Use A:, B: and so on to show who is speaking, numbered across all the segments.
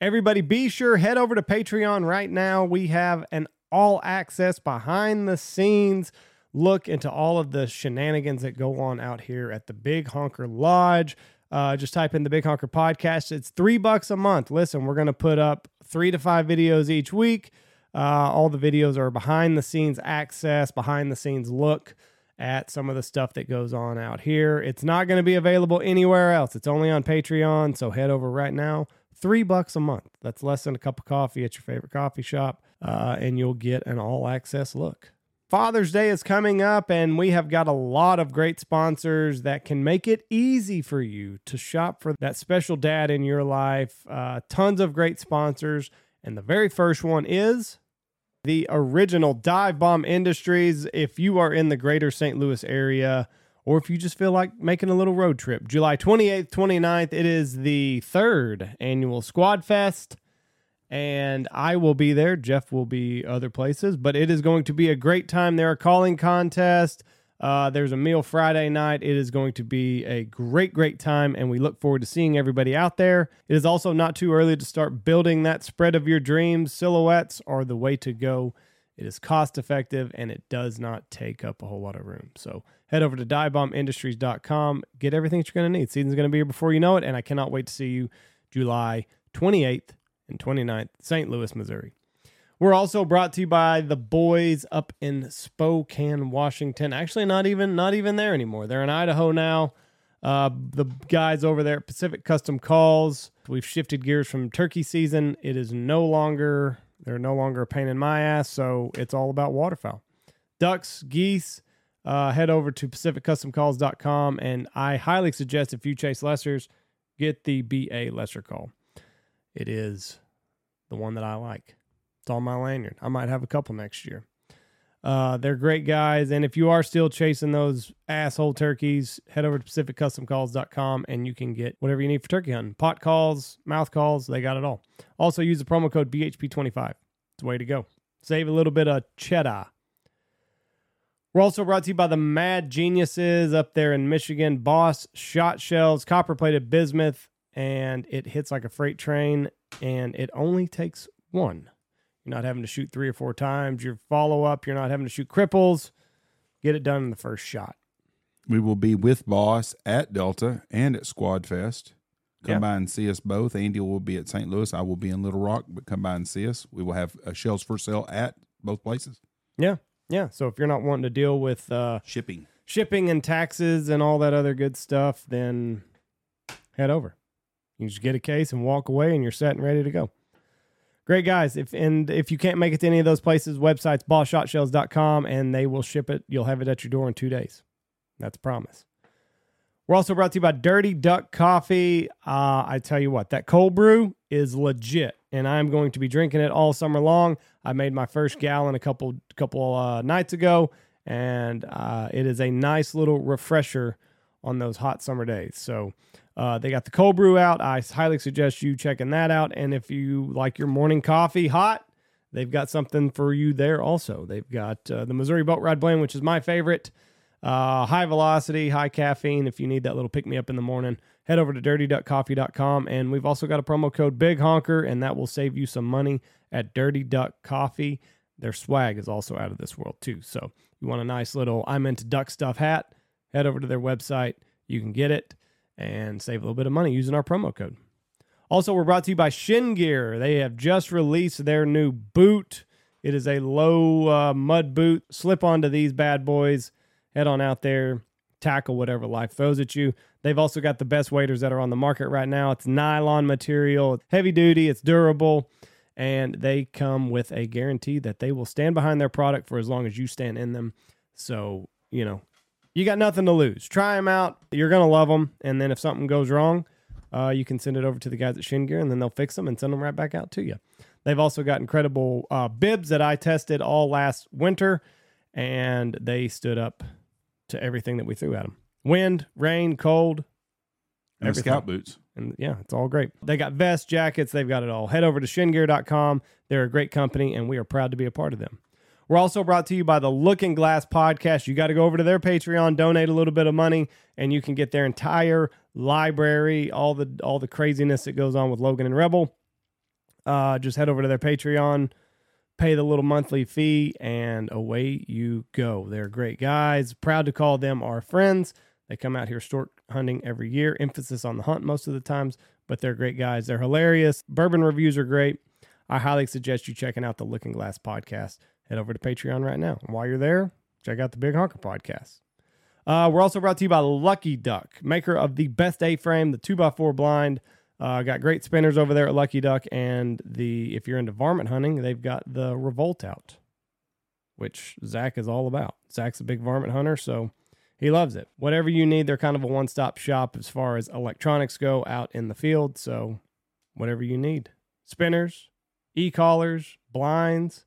A: Everybody, be sure head over to Patreon right now. We have an all access behind the scenes look into all of the shenanigans that go on out here at the Big Honker Lodge. Uh, just type in the Big Honker Podcast. It's three bucks a month. Listen, we're going to put up three to five videos each week. Uh, all the videos are behind the scenes access, behind the scenes look at some of the stuff that goes on out here. It's not going to be available anywhere else. It's only on Patreon. So head over right now. Three bucks a month. That's less than a cup of coffee at your favorite coffee shop. Uh, and you'll get an all access look. Father's Day is coming up, and we have got a lot of great sponsors that can make it easy for you to shop for that special dad in your life. Uh, tons of great sponsors. And the very first one is the original Dive Bomb Industries. If you are in the greater St. Louis area, or if you just feel like making a little road trip, July 28th, 29th, it is the third annual Squad Fest and I will be there. Jeff will be other places, but it is going to be a great time. There are calling contests. Uh, there's a meal Friday night. It is going to be a great, great time, and we look forward to seeing everybody out there. It is also not too early to start building that spread of your dreams. Silhouettes are the way to go. It is cost effective and it does not take up a whole lot of room. So head over to divebombindustries.com. Get everything that you're going to need. Season's going to be here before you know it, and I cannot wait to see you July 28th and 29th, St. Louis, Missouri. We're also brought to you by the boys up in Spokane, Washington. Actually, not even not even there anymore. They're in Idaho now. Uh, the guys over there at Pacific Custom Calls. We've shifted gears from turkey season. It is no longer they're no longer a pain in my ass. So it's all about waterfowl, ducks, geese. Uh, head over to pacificcustomcalls.com and I highly suggest if you chase lessers, get the BA lesser call. It is the one that I like. It's on my lanyard. I might have a couple next year. Uh, they're great guys. And if you are still chasing those asshole turkeys, head over to pacificcustomcalls.com and you can get whatever you need for turkey hunting. Pot calls, mouth calls, they got it all. Also use the promo code BHP25. It's the way to go. Save a little bit of cheddar. We're also brought to you by the Mad Geniuses up there in Michigan. Boss Shot Shells, copper plated bismuth, and it hits like a freight train and it only takes one. You're not having to shoot three or four times. Your follow up, you're not having to shoot cripples. Get it done in the first shot.
B: We will be with Boss at Delta and at Squad Fest. Come
A: Yeah.
B: by and see us both. Andy will be at St. Louis. I will be in Little Rock, but come by and see us. We will have shells for sale at both places.
A: Yeah. Yeah. So if you're not wanting to deal with uh,
B: Shipping.
A: shipping and taxes and all that other good stuff, then head over. You just get a case and walk away, and you're set and ready to go. Great guys. If and if you can't make it to any of those places, websites bossshotshells.com and they will ship it. You'll have it at your door in two days. That's a promise. We're also brought to you by Dirty Duck Coffee. Uh, I tell you what, that cold brew is legit, and I'm going to be drinking it all summer long. I made my first gallon a couple couple uh, nights ago, and uh, it is a nice little refresher on those hot summer days. So uh, they got the cold brew out. I highly suggest you checking that out. And if you like your morning coffee hot, they've got something for you there also. They've got uh, the Missouri Boat Ride Blend, which is my favorite. Uh, high velocity, high caffeine. If you need that little pick me up in the morning, head over to dirtyduckcoffee.com. And we've also got a promo code Big Honker, and that will save you some money at Dirty Duck Coffee. Their swag is also out of this world, too. So you want a nice little I'm into duck stuff hat, head over to their website. You can get it and save a little bit of money using our promo code. Also, we're brought to you by Shin Gear. They have just released their new boot. It is a low uh, mud boot. Slip onto these bad boys. Head on out there, tackle whatever life throws at you. They've also got the best waders that are on the market right now. It's nylon material, it's heavy duty, it's durable, and they come with a guarantee that they will stand behind their product for as long as you stand in them. So, you know, you got nothing to lose. Try them out. You're going to love them. And then if something goes wrong, uh, you can send it over to the guys at Shin Gear and then they'll fix them and send them right back out to you. They've also got incredible uh, bibs that I tested all last winter and they stood up to everything that we threw at them wind, rain, cold.
B: And
A: Everything.
B: scout boots.
A: And yeah, it's all great. They got vests, jackets, they've got it all. Head over to shingear.com. They're a great company and we are proud to be a part of them. We're also brought to you by the Looking Glass podcast. You got to go over to their Patreon, donate a little bit of money, and you can get their entire library, all the all the craziness that goes on with Logan and Rebel. Uh, just head over to their Patreon, pay the little monthly fee, and away you go. They're great guys. Proud to call them our friends. They come out here stork hunting every year. Emphasis on the hunt most of the times, but they're great guys. They're hilarious. Bourbon reviews are great. I highly suggest you checking out the Looking Glass podcast. Head over to Patreon right now. And while you're there, check out the Big Honker podcast. Uh, we're also brought to you by Lucky Duck, maker of the best A-frame, the 2x4 blind. Uh, got great spinners over there at Lucky Duck, and the if you're into varmint hunting, they've got the Revolt out, which Zach is all about. Zach's a big varmint hunter, so he loves it. Whatever you need, they're kind of a one-stop shop as far as electronics go out in the field. So whatever you need, spinners, e-collars, blinds.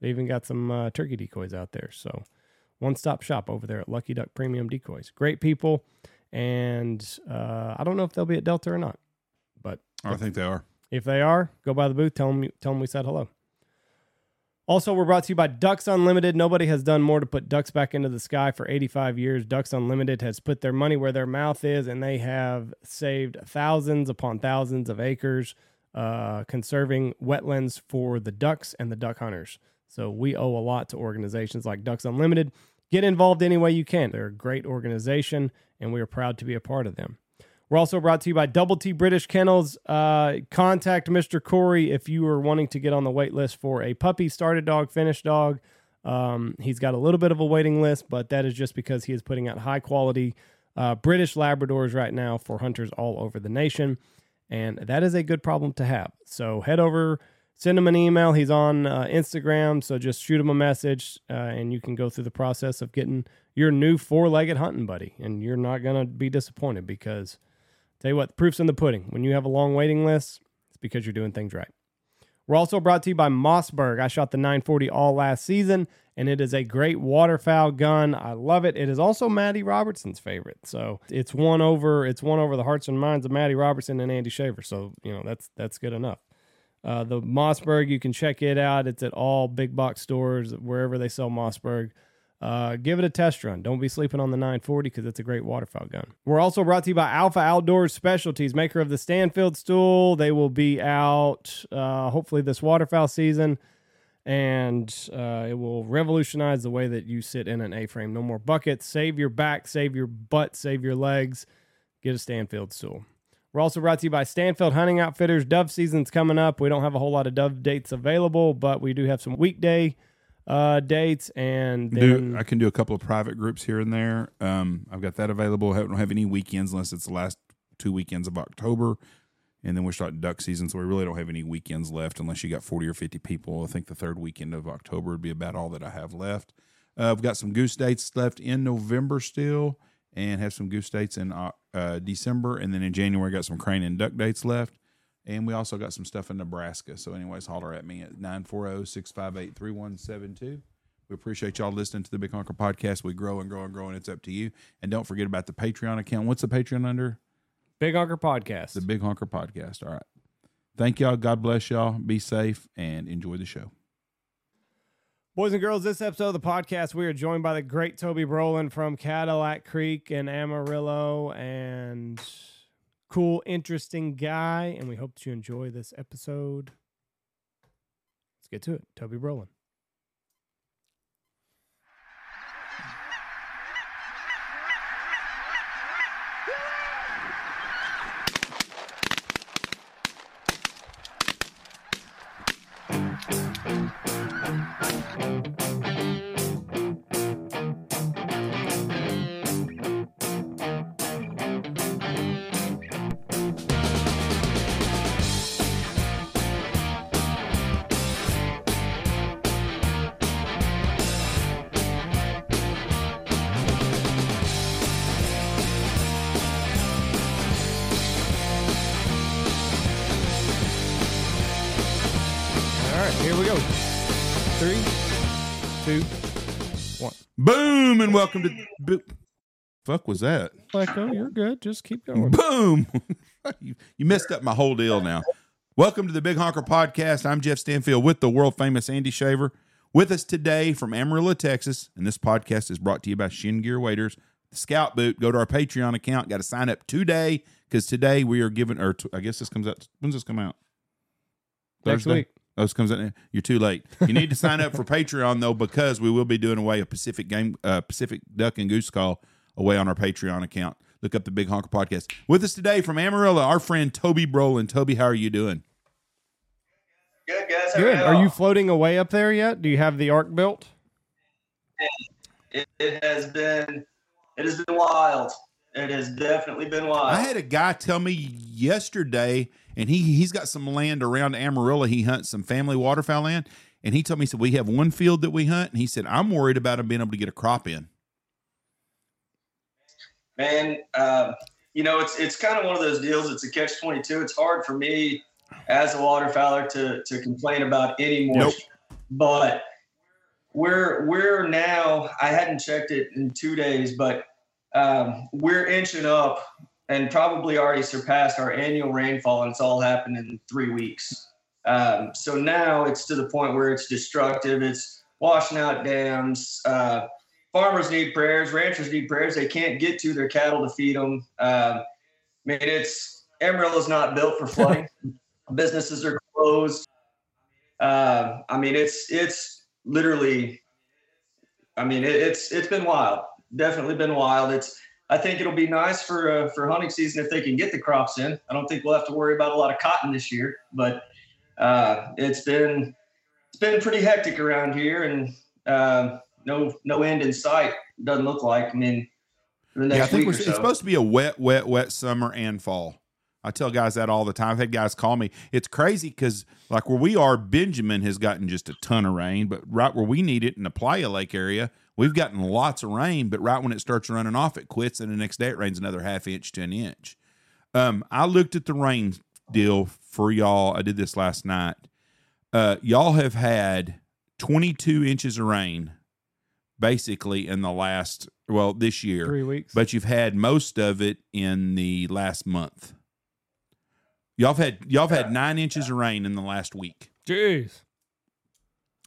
A: They even got some uh, turkey decoys out there. So one stop shop over there at Lucky Duck Premium Decoys. Great people. And uh, I don't know if they'll be at Delta or not, but
B: I think they are.
A: if they are, go by the booth. Tell them, tell them we said hello. Also, we're brought to you by Ducks Unlimited. Nobody has done more to put ducks back into the sky for 85 years. Ducks Unlimited has put their money where their mouth is, and they have saved thousands upon thousands of acres, uh, conserving wetlands for the ducks and the duck hunters. So we owe a lot to organizations like Ducks Unlimited. Get involved any way you can. They're a great organization, and we are proud to be a part of them. We're also brought to you by Double T British Kennels. Uh, contact Mr. Corey if you are wanting to get on the wait list for a puppy, started dog, finished dog. Um, he's got a little bit of a waiting list, but that is just because he is putting out high quality uh, British Labradors right now for hunters all over the nation. And that is a good problem to have. So head over, send him an email. He's on uh, Instagram. So just shoot him a message uh, and you can go through the process of getting your new four legged hunting buddy. And you're not going to be disappointed because, tell you what, the proof's in the pudding. When you have a long waiting list, it's because you're doing things right. We're also brought to you by Mossberg. I shot the 940 all last season, and it is a great waterfowl gun. I love it. It is also Maddie Robertson's favorite, so it's won over. It's won over the hearts and minds of Maddie Robertson and Andy Shaver. So you know that's that's good enough. Uh, the Mossberg, you can check it out. It's at all big box stores wherever they sell Mossberg. Uh, give it a test run. Don't be sleeping on the 940 because it's a great waterfowl gun. We're also brought to you by Alpha Outdoors Specialties, maker of the Stanfield stool. They will be out uh, hopefully this waterfowl season, and uh, it will revolutionize the way that you sit in an A-frame. No more buckets. Save your back, save your butt, save your legs. Get a Stanfield stool. We're also brought to you by Stanfield Hunting Outfitters. Dove season's coming up. We don't have a whole lot of dove dates available, but we do have some weekday uh, dates and then
B: Do, I can do a couple of private groups here and there. Um, I've got that available. I don't have any weekends unless it's the last two weekends of October. And then we're starting duck season, so we really don't have any weekends left unless you got 40 or 50 people. I think the third weekend of October would be about all that I have left. Uh, I've got some goose dates left in November still, and have some goose dates in uh, December. And then in January, got some crane and duck dates left. And we also got some stuff in Nebraska. So, anyways, holler at me at oh, 940 658 3172. We appreciate y'all listening to the Big Honker podcast. We grow and grow and grow, and it's up to you. And don't forget about the Patreon account. What's the Patreon under?
A: Big Honker Podcast.
B: The Big Honker podcast. All right. Thank y'all. God bless y'all. Be safe and enjoy the show.
A: Boys and girls, this episode of the podcast, we are joined by the great Toby Brohlin from Cadillac Creek and Amarillo and cool, interesting guy. And we hope you enjoy this episode. Let's get to it. Toby
B: Brohlin. Welcome to. Bo- Fuck was that?
A: Echo, oh, you're good. Just keep going.
B: Boom. you, you messed up my whole deal now. Welcome to the Big Honker Podcast. I'm Jeff Stanfield with the world famous Andy Shaver. With us today from Amarillo, Texas, and this podcast is brought to you by Shin Gear Waiters. The Scout Boot. Go to our Patreon account. Got to sign up today because today we are giving, or t- I guess this comes out. When's this come out?
A: next week.
B: Those comes in. You're too late. You need to sign up for Patreon though, because we will be doing away a Pacific game, uh, Pacific Duck and Goose Call away on our Patreon account. Look up the Big Honker Podcast. With us today from Amarillo, our friend Toby Brohlin. Toby, how are you doing?
C: Good guys. How
A: Good. Are
C: y'all?
A: you floating away up there yet? Do you have the ark built?
C: It, it has been. It has been wild. It has definitely been wild.
B: I had a guy tell me yesterday, and he he's got some land around Amarillo. He hunts some family waterfowl land, and he told me he said we have one field that we hunt, and he said I'm worried about him being able to get a crop in.
C: Man, uh, you know, it's it's kind of one of those deals. It's a catch twenty two. It's hard for me as a waterfowler to to complain about any
B: Nope.
C: but we're we're now. I hadn't checked it in two days, but um, we're inching up and probably already surpassed our annual rainfall, and it's all happened in three weeks. Um, so now it's to the point where it's destructive. It's washing out dams. Uh, farmers need prayers. Ranchers need prayers. They can't get to their cattle to feed them. Um, I mean, it's Amarillo's not built for flooding. Businesses are closed. Uh, I mean, it's it's literally. I mean, it, it's it's been wild. Definitely been wild. It's. I think it'll be nice for uh, for hunting season if they can get the crops in. I don't think we'll have to worry about a lot of cotton this year, but uh, it's been it's been pretty hectic around here, and uh, no no end in sight. Doesn't look like. I mean, the next
B: Yeah, I think
C: or
B: it's supposed to be a wet, wet, wet summer and fall. I tell guys that all the time. I've had guys call me. It's crazy because, like where we are, Benjamin has gotten just a ton of rain, but right where we need it in the Playa Lake area, we've gotten lots of rain. But right when it starts running off, it quits, and the next day it rains another half inch to an inch. Um, I looked at the rain deal for y'all. I did this last night. Uh, y'all have had 22 inches of rain basically in the last well this year
A: Three weeks.
B: but you've had most of it in the last month. Y'all have had y'all have had nine inches of rain in the last week,
A: Jeez.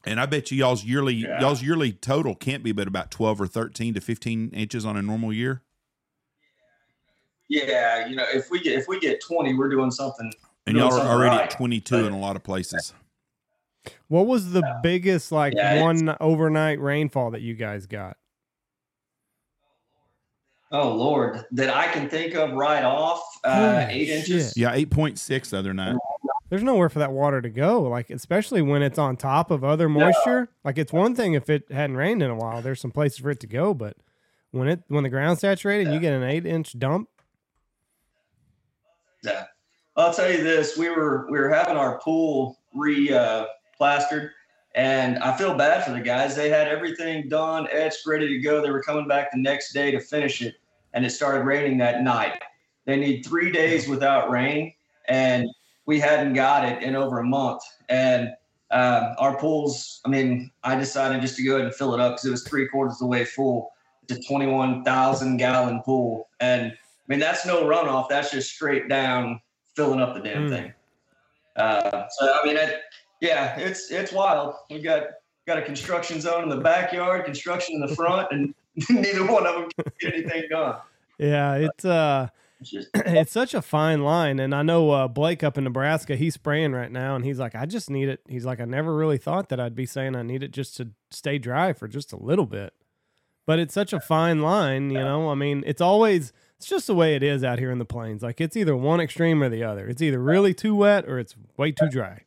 B: and I bet you y'all's yearly
C: Yeah.
B: y'all's yearly total can't be but about twelve or thirteen to fifteen inches on a normal year.
C: Yeah, you know, if we get if we get twenty, we're doing something.
B: And
C: Doing
B: y'all are
C: something
B: already
C: right.
B: at twenty two in a lot of places.
A: What was the biggest like
C: Yeah,
A: one overnight rainfall that you guys got?
C: Oh Lord, that I can think of right off. Uh,
A: Holy
C: eight inches.
B: Yeah, eight point six the other night.
A: There's nowhere for that water to go. Like especially when it's on top of other moisture. Like it's one thing if it hadn't rained in a while. There's some places for it to go, but when it when the ground's saturated, and you get an eight inch dump.
C: Yeah. I'll tell you this: we were we were having our pool re uh, plastered, and I feel bad for the guys. They had everything done, etched, ready to go. They were coming back the next day to finish it, and it started raining that night. They need three days without rain, and we hadn't got it in over a month. And um, our pools, I mean, I decided just to go ahead and fill it up because it was three quarters of the way full. It's a 21,000 gallon pool. And I mean, that's no runoff. That's just straight down filling up the damn
A: Hmm.
C: thing. Uh, so, I mean, it, yeah, it's it's wild. We got got a construction zone in the backyard, construction in the front, and neither one of them can get anything done.
A: Yeah, it's uh
C: It's
A: such a fine line and i know uh, blake up in nebraska he's spraying right now and he's like i just need it. He's like i never really thought that i'd be saying i need it just to stay dry for just a little bit. But it's such a fine line you know? I mean it's always it's just the way it is out here in the plains. Like it's either one extreme or the other. It's either really too wet or it's way too dry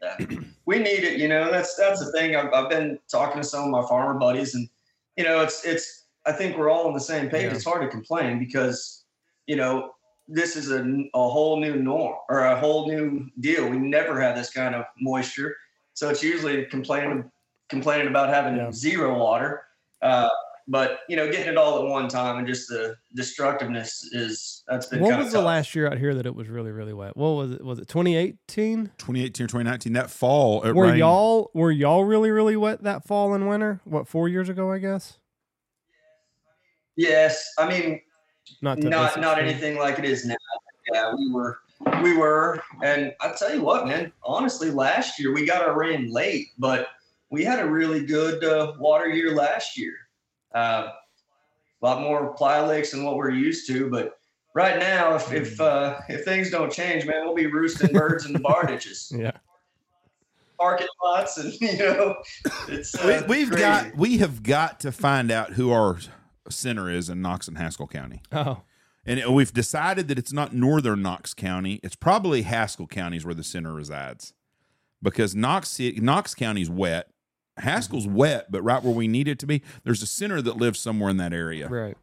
C: we need it. You know, that's that's the thing. I've, I've been talking to some of my farmer buddies, and you know, it's it's. I think we're all on the same page.
A: Yeah.
C: It's hard to complain because you know this is a, a whole new norm or a whole new deal. We never had this kind of moisture, so it's usually complaining complaining about having
A: Yeah.
C: zero water. Uh, but you know, getting it all at one time and just the destructiveness is that's been.
A: what
C: kinda
A: was the last year out here that it was really really wet what was it was it 2018
B: 2018 or 2019, that fall it
A: were
B: rained.
A: y'all were y'all really really wet that fall and winter what four years ago i guess
C: Yes, I mean
A: not
C: not not anything like it is now. Yeah, we were we were, and I tell you what, man. Honestly, last year we got our rain late, but we had a really good uh, water year last year. Uh, a lot more playa lakes than what we're used to, but right now, if if uh, if things don't change, man, we'll be roosting birds in the bar ditches,
A: Yeah.
C: parking lots, and you know, it's uh,
B: we, we've
C: crazy.
B: got we have got to find out who our center is in Knox and Haskell County.
A: Oh,
B: And it- we've decided that it's not northern Knox County. It's probably Haskell County is where the center resides. Because Knox Ci- Knox County's wet. Haskell's wet, but right where we need it to be, there's a center that lives somewhere in that area.
A: right.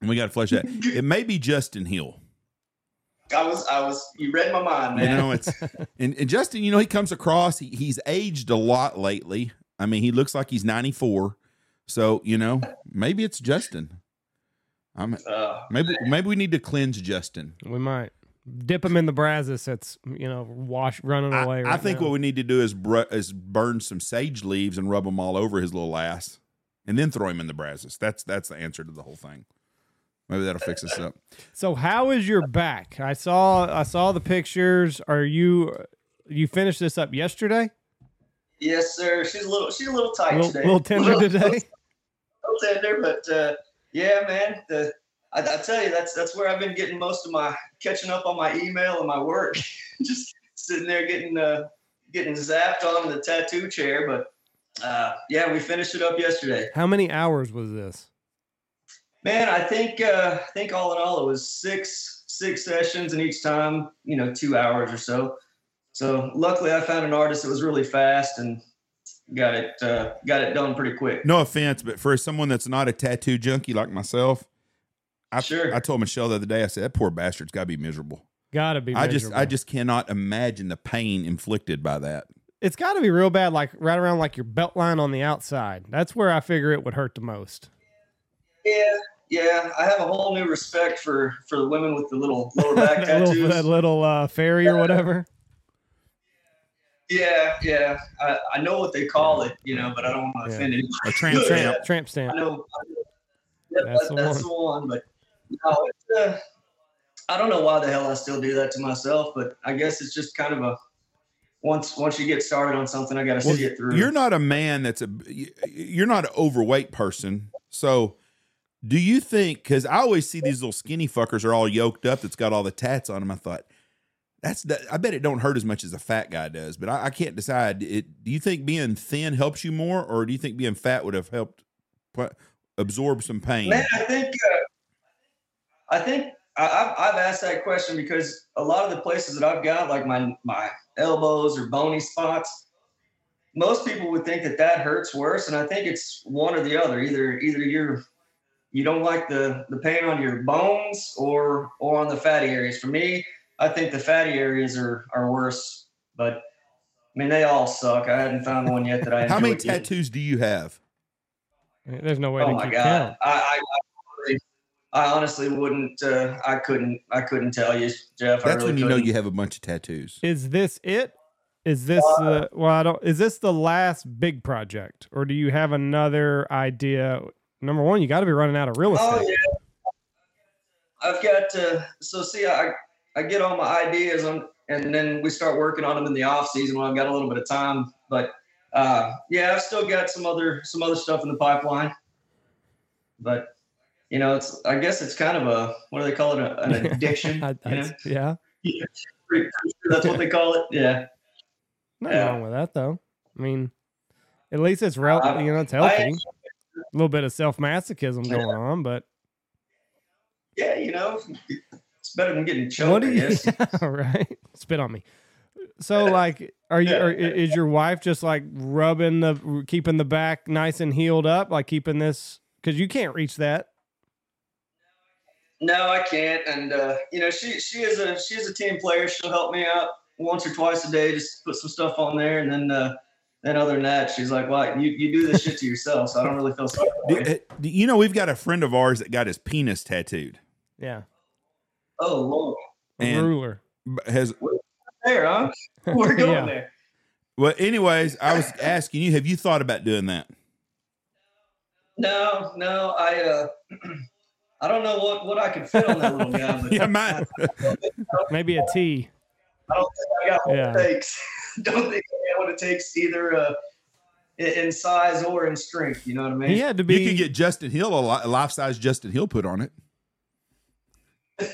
B: And we got to flesh that. It may be Justin Hill.
C: I was I was you read my mind,
B: You
C: man.
B: know, it's and, and Justin, you know, he comes across, he, he's aged a lot lately. I mean, he looks like he's 94. So, you know, maybe it's Justin. I'm
C: Uh,
B: maybe maybe we need to cleanse Justin.
A: We might dip him in the brazos that's you know wash running
B: I,
A: away.
B: I
A: right
B: think
A: now.
B: what we need to do is br- is burn some sage leaves and rub them all over his little ass, and then throw him in the brazos. That's that's the answer to the whole thing. Maybe that'll fix us up.
A: So how is your back? I saw I saw the pictures. Are you you finished this up yesterday?
C: yes, sir. She's a little she's a little tight
A: Little,
C: today.
A: little tender today.
C: A little tender, but uh, yeah, man. The I, I tell you, that's that's where I've been getting most of my catching up on my email and my work. Just sitting there getting uh, getting zapped on the tattoo chair. But uh, yeah, we finished it up yesterday.
A: How many hours was this?
C: Man, I think uh, I think all in all it was six six sessions, and each time you know two hours or so. So luckily, I found an artist that was really fast and got it uh, got it done pretty quick.
B: No offense, but for someone that's not a tattoo junkie like myself, I,
C: Sure.
B: I told Michelle the other day, I said that poor bastard's got to be miserable.
A: Gotta be.
B: I just I just cannot imagine the pain inflicted by that.
A: It's got to be real bad, like right around like your belt line on the outside. That's where I figure it would hurt the most.
C: Yeah, yeah. I have a whole new respect for for the women with the little lower back
A: that little,
C: tattoos.
A: that little uh, fairy or whatever.
C: Yeah, yeah. I, I know what they call it, you know, but I don't want to
A: Yeah.
C: offend anyone.
B: A tramp
C: Yeah.
B: tramp.
A: Tramp
C: I
A: stamp.
C: know. I know yeah,
A: That's
C: that's,
A: the
C: that's the one. But no, it's, uh, I don't know why the hell I still do that to myself, but I guess it's just kind of a once once you get started on something, I got to
B: Well,
C: see it through.
B: You're not a man that's a you're not an overweight person. So do you think cuz I always see these little skinny fuckers are all yoked up that's got all the tats on them. I thought that's that I bet it don't hurt as much as a fat guy does, but I, I can't decide. It, do you think being thin helps you more or do you think being fat would have helped absorb some pain?
C: Man, I think uh, I think I, I've, I've asked that question because a lot of the places that I've got, like my my elbows or bony spots, most people would think that that hurts worse, and I think it's one or the other. Either either you're you don't like the the pain on your bones or or on the fatty areas. For me, I think the fatty areas are are worse, but. I mean, they all suck. I hadn't found one yet that I.
B: How many
C: enjoy getting.
B: tattoos do you have?
A: There's no way
C: Oh
A: to
C: my
A: keep
C: god!
A: count.
C: I, I, I, honestly wouldn't. Uh, I couldn't. I couldn't tell you, Jeff. I
B: That's
C: really
B: when you know
C: couldn't.
B: you have a bunch of tattoos.
A: Is this it? Is this uh, well? I don't. Is this the last big project, or do you have another idea? Number one, you got to be running out of real estate.
C: Oh yeah. I've got. Uh, so see, I I get all my ideas on, and then we start working on them in the off season when I've got a little bit of time. But uh, yeah, I've still got some other some other stuff in the pipeline. But you know, it's. I guess it's kind of a what do they call it? A, an addiction. You know?
A: yeah,
C: Pretty- pretty sure that's what they call it. Yeah.
A: nothing
C: Yeah.
A: wrong with that though. I mean, at least it's rel-
C: Uh,
A: you know it's healthy. A little bit of self masochism going on, but
C: Yeah, you know, it's better than getting choked.
A: what do you? Yeah, right. Spit on me. So like, are you? Are, is your wife just like rubbing the, keeping the back nice and healed up, like keeping this? Because you can't reach that.
C: No, I can't. And uh, you know, she she is a she is a team player. She'll help me out once or twice a day, just put some stuff on there, and then uh, then other than that, she's like, "Well, you you do this shit to yourself, so I don't really feel sorry."
B: Do,
C: you."
B: uh, do you know we've got a friend of ours that got his penis tattooed
A: Yeah,
C: Oh Lord,
B: And-
A: ruler.
B: has
C: there, huh? We're going
A: Yeah.
C: there.
B: well anyways i was asking you have you thought about doing that
C: No, no, I uh, I don't know what what I could fit on that little guy, but
B: yeah my,
A: Maybe a T.
C: I don't think I got what
A: Yeah.
C: it takes. don't think I got what it takes either uh, in, in size or in strength. You know what I mean?
A: He had to be.
B: you could get justin hill a, life-size justin hill put on it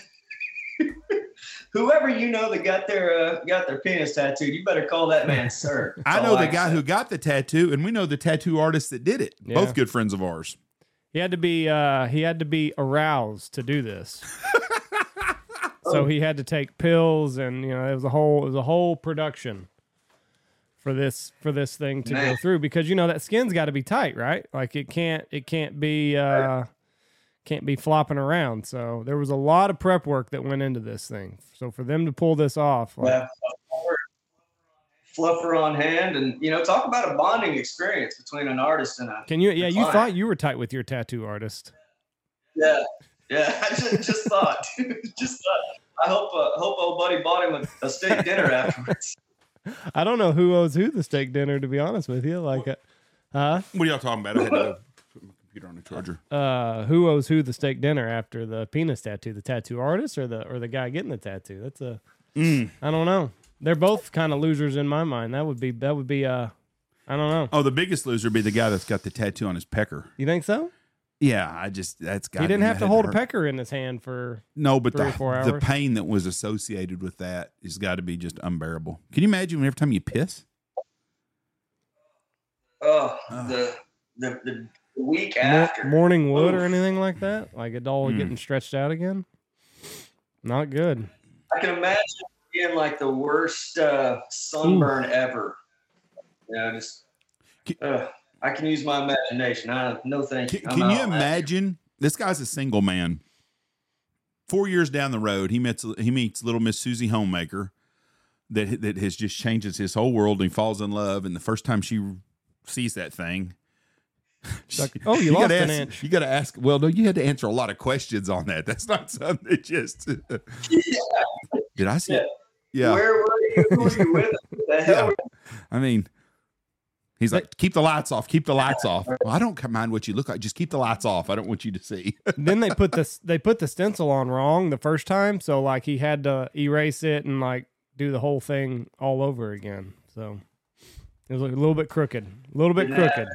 C: whoever you know that got their uh, got their penis tattooed, you better call that man sir.
B: I know the
C: can
B: guy
C: say.
B: who got the tattoo, and we know the tattoo artist that did it.
A: Yeah.
B: Both good friends of ours.
A: He had to be uh he had to be aroused to do this. so he had to take pills and you know it was a whole it was a whole production for this for this thing to go through because you know that skin's got to be tight, right? Like it can't it can't be uh can't be flopping around. So there was a lot of prep work that went into this thing. So for them to pull this off, like,
C: Yeah, fluffer on hand, and you know, talk about a bonding experience between an artist and a
A: can you yeah, you thought you were tight with your tattoo artist.
C: yeah, yeah. I just, just thought, just thought. I hope uh, hope old buddy bought him a, a steak dinner afterwards.
A: I don't know who owes who the steak dinner to be honest with you. Like uh, huh?
B: What are y'all talking about? I had to put my computer on the charger.
A: uh who owes who the steak dinner after the penis tattoo the tattoo artist or the or the guy getting the tattoo that's a
B: Mm.
A: i don't know they're both kind of losers in my mind that would be that would be uh i don't know
B: Oh, the biggest loser would be the guy that's got the tattoo on his pecker.
A: you think so
B: Yeah, I just that's got
A: he didn't have to
B: that
A: hold a pecker in his hand for
B: No, but
A: three or
B: the,
A: four
B: the pain that was associated with that has got to be just unbearable. Can you imagine every time you piss?
C: Oh,
B: Ugh.
C: the, the the week
A: mor-
C: after.
A: morning wood or anything like that like it all
B: Mm.
A: getting stretched out again not good
C: I can imagine being like the worst uh, sunburn ever. You know, just uh, I can use my imagination. I no thank you.
B: Can,
C: I'm
B: can you
C: out on
B: imagine? This guy's a single man. Four years down the road, he meets he meets little Miss Susie Homemaker, that that has just changes his whole world. And he falls in love, and the first time she sees that thing,
A: like, oh, you lost
B: gotta
A: an
B: ask,
A: inch.
B: You got to ask. Well, no, you had to answer a lot of questions on that. That's not something that just. Did I see?
C: Yeah.
B: It? Yeah.
C: Where were you? Who were you with? The hell? were
B: I mean, he's like, keep the lights off. Keep the lights off. Well, I don't mind what you look like. Just keep the lights off. I don't want you to see.
A: then they put this they put the stencil on wrong the first time so like he had to erase it and like do the whole thing all over again so it was a little bit crooked a little bit
C: Yeah.
A: crooked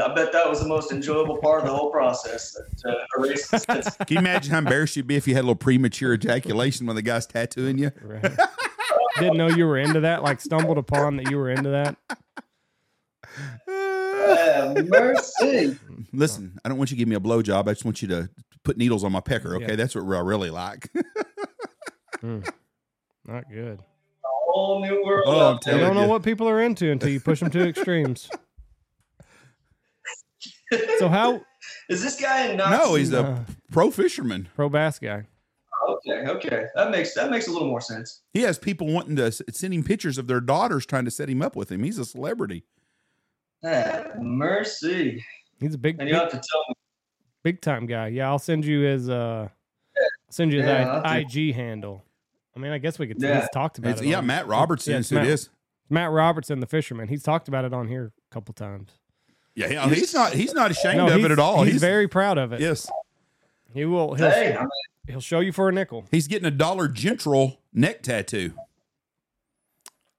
C: I bet that was the most enjoyable part of the whole process. That, uh, erase the stencil.
B: Can you imagine how embarrassed you'd be if you had a little premature ejaculation when the guy's tattooing you?
A: right. didn't know you were into that like stumbled upon that you were into that
C: Uh, mercy.
B: Listen, I don't want you to give me a blowjob. I just want you to put needles on my pecker. Okay,
A: Yeah.
B: that's what I really like.
A: not good
C: A whole new world.
B: Oh, I'm
C: out
A: you don't know what people are into until you push them to extremes so how
C: Is this guy in Knox?
B: no, he's a
A: uh,
B: pro fisherman.
A: pro bass guy
C: Okay, okay. That makes that makes a little more sense.
B: He has people wanting to s- send him pictures of their daughters trying to set him up with him. He's a celebrity.
C: Ah, mercy.
A: he's a big
C: And you
A: big,
C: have to tell me.
A: big time guy yeah i'll send you his uh send you
C: Yeah,
A: that
C: I'll
A: ig handle i mean i guess we could
C: Yeah.
A: he's talked about
B: It's,
A: it
B: yeah,
A: on-
B: Matt Robertson
A: yeah,
B: is
A: it's Matt-
B: it is.
A: Matt Robertson, the fisherman. He's talked about it on here a couple times.
B: Yeah, he- he's not. He's not ashamed
A: No,
B: of it at all.
A: He's, very proud of it.
B: yes.
A: He will. He'll,
C: Hey,
A: he'll show you for a nickel.
B: He's getting a Dollar General neck tattoo.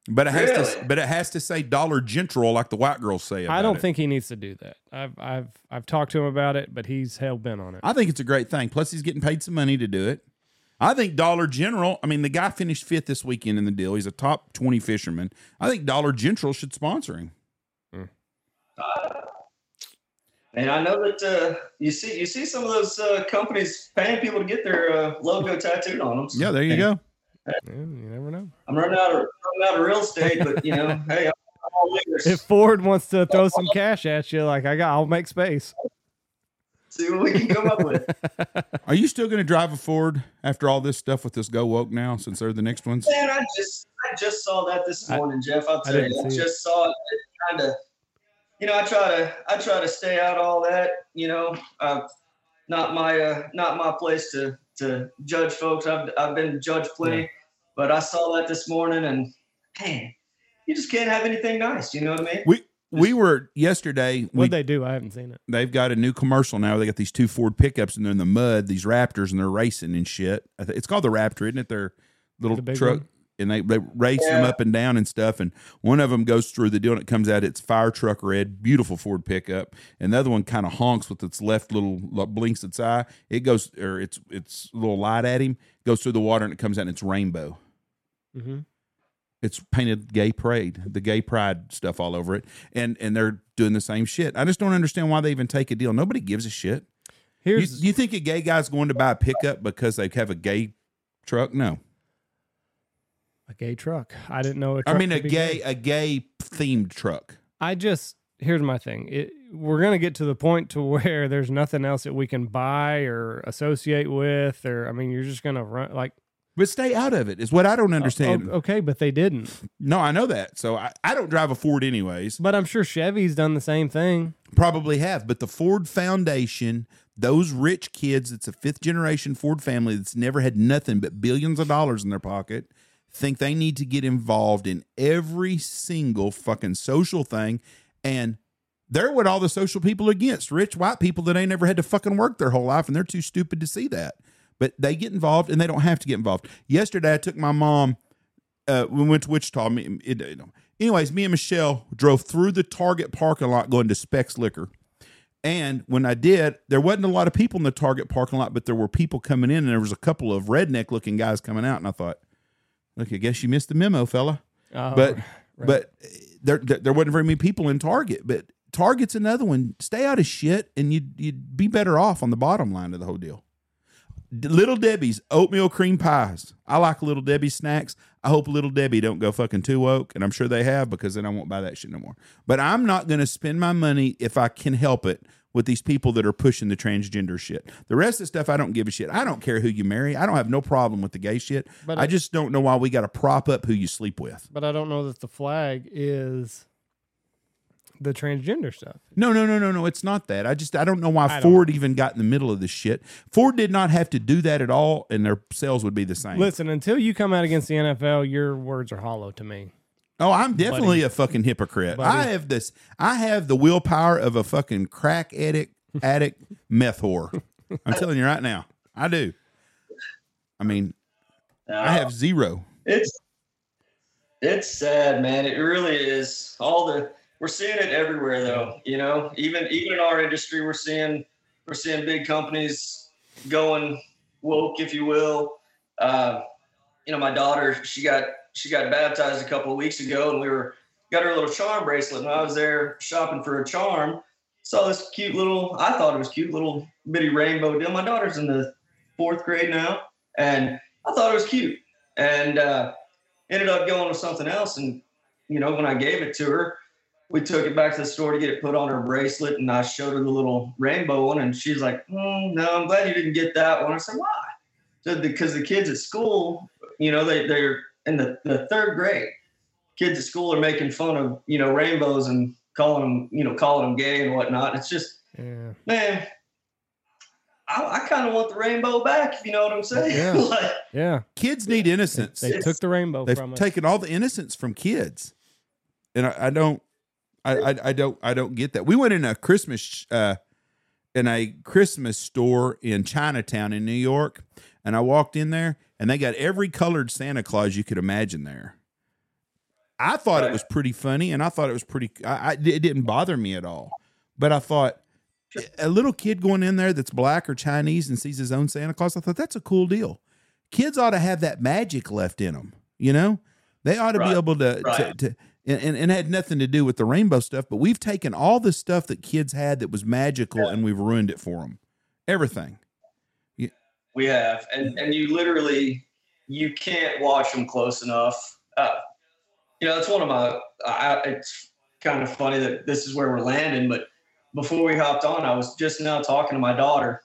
B: But it has to but it has to say Dollar General like the white girls say about
A: I don't
B: it.
A: think he needs to do that. I've I've I've talked to him about it, but he's hell bent on it.
B: I think it's a great thing. Plus he's getting paid some money to do it. I think Dollar General, I mean the guy finished fifth this weekend in the deal. He's a top 20 fisherman. I think Dollar General should sponsor him.
C: And I know that uh, you see you see some of those uh, companies paying people to get their uh, logo tattooed on them. So,
B: Yeah, there you go.
A: Yeah, you never know.
C: I'm running out of running out of real estate, but you know, hey, I'm all ears.
A: If Ford wants to throw some cash at you, like I got, I'll make space.
C: See what we can come up with.
B: Are you still going to drive a Ford after all this stuff with this Go Woke now since they're the next ones?
C: Man, I just I just saw that this
A: I-
C: morning, Jeff. I'll
A: I
C: tell you, I
A: see it.
C: just saw it. It kind of, you know, I try to I try to stay out all that. You know, uh, not my uh, not my place to to judge folks. I've I've been judged plenty, but I saw that this morning, and man, you just can't have anything nice. You know what I mean?
B: We we were yesterday.
A: What they do, I haven't seen it.
B: they've got a new commercial now. They got these two Ford pickups and they're in the mud. These Raptors and they're racing and shit. It's called the Raptor, isn't it? Their little
A: The
B: truck.
A: one?
B: And they, they race them up and down and stuff. And one of them goes through the deal and it comes out. It's fire truck red, beautiful Ford pickup. And the other one kind of honks with its left little blinks its eye. It goes or it's it's a little light at him. Goes through the water and it comes out and it's rainbow.
A: Mm-hmm.
B: It's painted gay parade, the gay pride stuff all over it, and and they're doing the same shit. I just don't understand why they even take a deal. Nobody gives a shit. You,
A: Here's
B: you think a gay guy's going to buy a pickup because they have a gay truck? No,
A: a gay truck. I didn't know. A
B: I mean a
A: be
B: gay a gay themed truck.
A: I just here's my thing. It, we're gonna get to the point to where there's nothing else that we can buy or associate with, or I mean, you're just gonna run like
B: But stay out of it is what I don't oh, understand.
A: o- okay, but they didn't.
B: No, I know that. So I, I don't drive a Ford anyways.
A: But I'm sure Chevy's done the same thing.
B: Probably have. But the Ford Foundation, those rich kids, it's a fifth generation Ford family that's never had nothing but billions of dollars in their pocket, think they need to get involved in every single fucking social thing. And they're what all the social people against. Rich white people that ain't never had to fucking work their whole life and they're too stupid to see that. But they get involved and they don't have to get involved. Yesterday I took my mom uh, we went to Wichita. Me, it. Anyways, me and Michelle drove through the Target parking lot going to Specs Liquor. And when I did, there wasn't a lot of people in the Target parking lot, but there were people coming in, and there was a couple of redneck looking guys coming out. And I thought, look, I guess you missed the memo, fella.
A: Uh,
B: But
A: right.
B: but there, there wasn't very many people in Target. But Target's another one. Stay out of shit, and you'd you'd be better off on the bottom line of the whole deal. Little Debbie's oatmeal cream pies. I like Little Debbie snacks. I hope Little Debbie don't go fucking too woke, and I'm sure they have because then I won't buy that shit no more. But I'm not going to spend my money if I can help it with these people that are pushing the transgender shit. The rest of the stuff I don't give a shit. I don't care who you marry. I don't have no problem with the gay shit.
A: But
B: I
A: I-
B: just don't know why we got to prop up who you sleep with.
A: but I don't know that the flag is the transgender stuff.
B: No, no, no, no, no. It's not that. I just I don't know why
A: don't
B: Ford even got in the middle of this shit. Ford did not have to do that at all, and their sales would be the same.
A: Listen, until you come out against the NFL, your words are hollow to me.
B: Oh, I'm definitely a fucking hypocrite.
A: Buddy.
B: I have this. I have the willpower of a fucking crack addict, addict, meth whore. I'm telling you right now, I do. I mean, I have zero.
C: It's it's sad, man. It really is. All the we're seeing it everywhere, though. You know, even even in our industry, we're seeing we're seeing big companies going woke, if you will. Uh, you know, my daughter, she got she got baptized a couple of weeks ago, and we were got her a little charm bracelet. And I was there shopping for a charm. Saw this cute little. I thought it was cute little bitty rainbow deal. My daughter's in the fourth grade now, and I thought it was cute. And uh, ended up going with something else. And, you know, when I gave it to her, we took it back to the store to get it put on her bracelet. And I showed her the little rainbow one. And she's like, mm, no, I'm glad you didn't get that one. I said, why? So, because the kids at school, you know, they, they're in the, the third grade. Kids at school are making fun of, you know, rainbows and calling them, you know, calling them gay and whatnot. It's just,
A: Yeah.
C: man, I, I kind of want the rainbow back, if you know what I'm saying.
A: Yeah.
C: like,
A: Yeah.
B: Kids need innocence.
A: They took the rainbow
B: They've
A: from us.
B: taken all the innocence from kids, and I, I don't, I, I, I don't, I don't get that. We went in a Christmas, uh, in a Christmas store in Chinatown in New York, and I walked in there, and they got every colored Santa Claus you could imagine there. I thought it was pretty funny, and I thought it was pretty. I, I it didn't bother me at all, but I thought a little kid going in there that's black or Chinese and sees his own Santa Claus. I thought that's a cool deal. Kids ought to have that magic left in them. You know, they ought to be able to
C: right.
B: to, to and, and, and it had nothing to do with the rainbow stuff. But we've taken all the stuff that kids had that was magical and we've ruined it for them. Everything.
C: We have, and and you literally you can't watch them close enough. Uh, you know, it's one of my. I, it's kind of funny that this is where we're landing, but before we hopped on, I was just now talking to my daughter.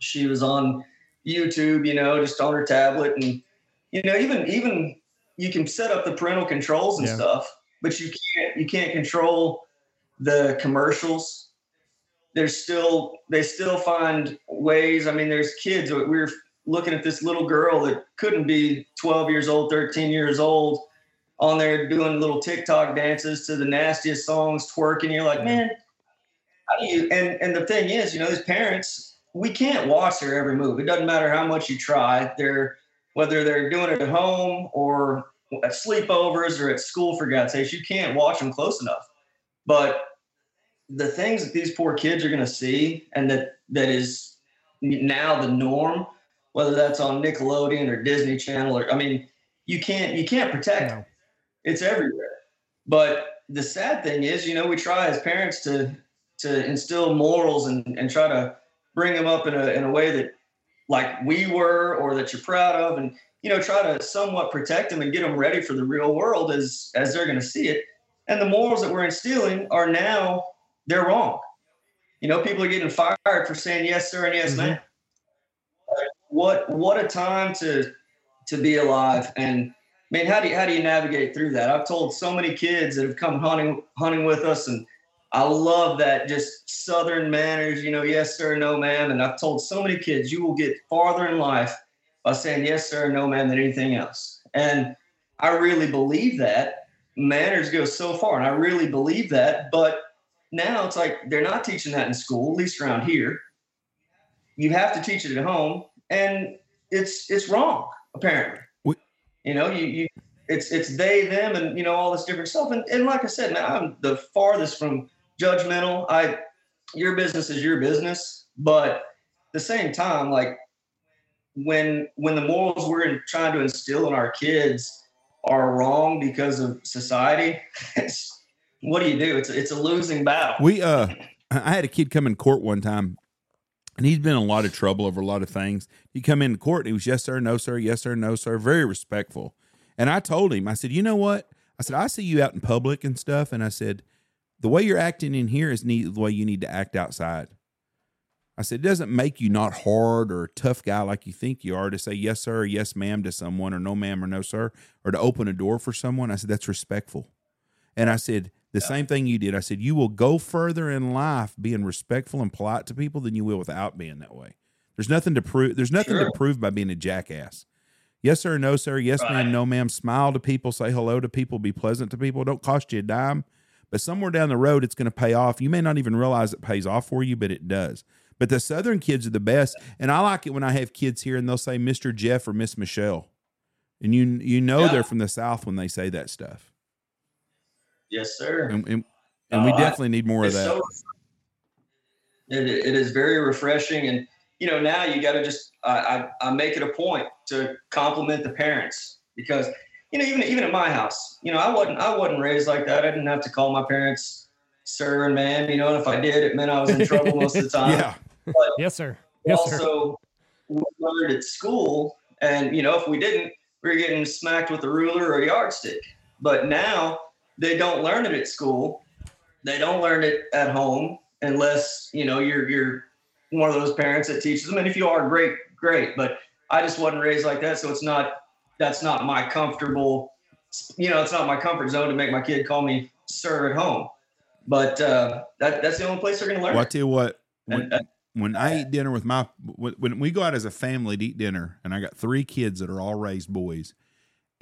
C: She was on YouTube, you know, just on her tablet, and you know, even even you can set up the parental controls and
A: Yeah.
C: stuff, but you can't you can't control the commercials there's still they still find ways. I mean, there's kids. We were looking at this little girl that couldn't be 12 years old, 13 years old, on there doing little TikTok dances to the nastiest songs, twerking. You're like, man, how do you? And and the thing is, you know, these parents, we can't watch their every move. It doesn't matter how much you try. They're whether they're doing it at home or at sleepovers or at school for God's sakes. You can't watch them close enough. But the things that these poor kids are going to see and that that is now the norm, whether that's on Nickelodeon or Disney Channel or I mean, you can't you can't protect
A: No.
C: it. It's everywhere. But the sad thing is, you know, we try as parents to to instill morals and, and try to bring them up in a in a way that like we were or that you're proud of and you know try to somewhat protect them and get them ready for the real world as as they're going to see it and the morals that we're instilling are now they're wrong you know people are getting fired for saying yes sir and yes ma'am mm-hmm. what what a time to to be alive and man how do you how do you navigate through that i've told so many kids that have come hunting hunting with us and I love that just Southern manners, you know, yes, sir, no, ma'am. And I've told so many kids, you will get farther in life by saying yes, sir, no, ma'am, than anything else. And I really believe that. Manners go so far, and I really believe that. But now it's like they're not teaching that in school, at least around here. You have to teach it at home, and it's it's wrong, apparently.
B: We-
C: you know, you you it's it's they, them, and you know, all this different stuff. And and like I said, man, I'm the farthest from judgmental. I your business is your business, but at the same time, like when when the morals we're in, trying to instill in our kids are wrong because of society, it's, what do you do? It's it's a losing battle.
B: We uh I had a kid come in court one time and he's been in a lot of trouble over a lot of things. He come in court and he was yes sir, no sir, yes sir, no sir, very respectful. And I told him, I said, you know what? I said, I see you out in public and stuff, and I said, the way you're acting in here is the way you need to act outside. I said, it doesn't make you not hard or a tough guy like you think you are to say yes, sir, yes, ma'am to someone, or no, ma'am, or no, sir, or to open a door for someone. I said, that's respectful. And I said, the same thing you did. I said, you will go further in life being respectful and polite to people than you will without being that way. There's nothing to prove. There's nothing to prove by being a jackass. Yes, sir, no, sir. Yes,
C: Right.
B: ma'am, no, ma'am. Smile to people, say hello to people, be pleasant to people. Don't cost you a dime. But somewhere down the road, it's going to pay off. You may not even realize it pays off for you, but it does. But the Southern kids are the best. And I like it when I have kids here and they'll say Mr. Jeff or Miss Michelle. And you you know
C: Yeah.
B: they're from the South when they say that stuff.
C: Yes, sir.
B: And, and, and oh, we
C: Oh, I-
B: definitely need more of that.
C: so- it, it is very refreshing, and you know now you got to just I, I I make it a point to compliment the parents because you know even even at my house, you know I wasn't I wasn't raised like that. I didn't have to call my parents sir and ma'am. You know, and if I did, it meant I was in trouble most of the time.
B: yeah.
A: But Yes, sir. Yes, sir.
C: also we learned at school and you know if we didn't we were getting smacked with a ruler or a yardstick but now they don't learn it at school. They don't learn it at home unless you know you're you're one of those parents that teaches them. And if you are great great. But i just wasn't raised like that. So it's not that's not my comfortable you know it's not my comfort zone to make my kid call me sir at home. But uh, that, that's the only place they're going to learn
B: Well, I tell you what, when,
C: And, uh,
B: when I eat dinner with my when, when we go out as a family to eat dinner, and I got three kids that are all raised boys,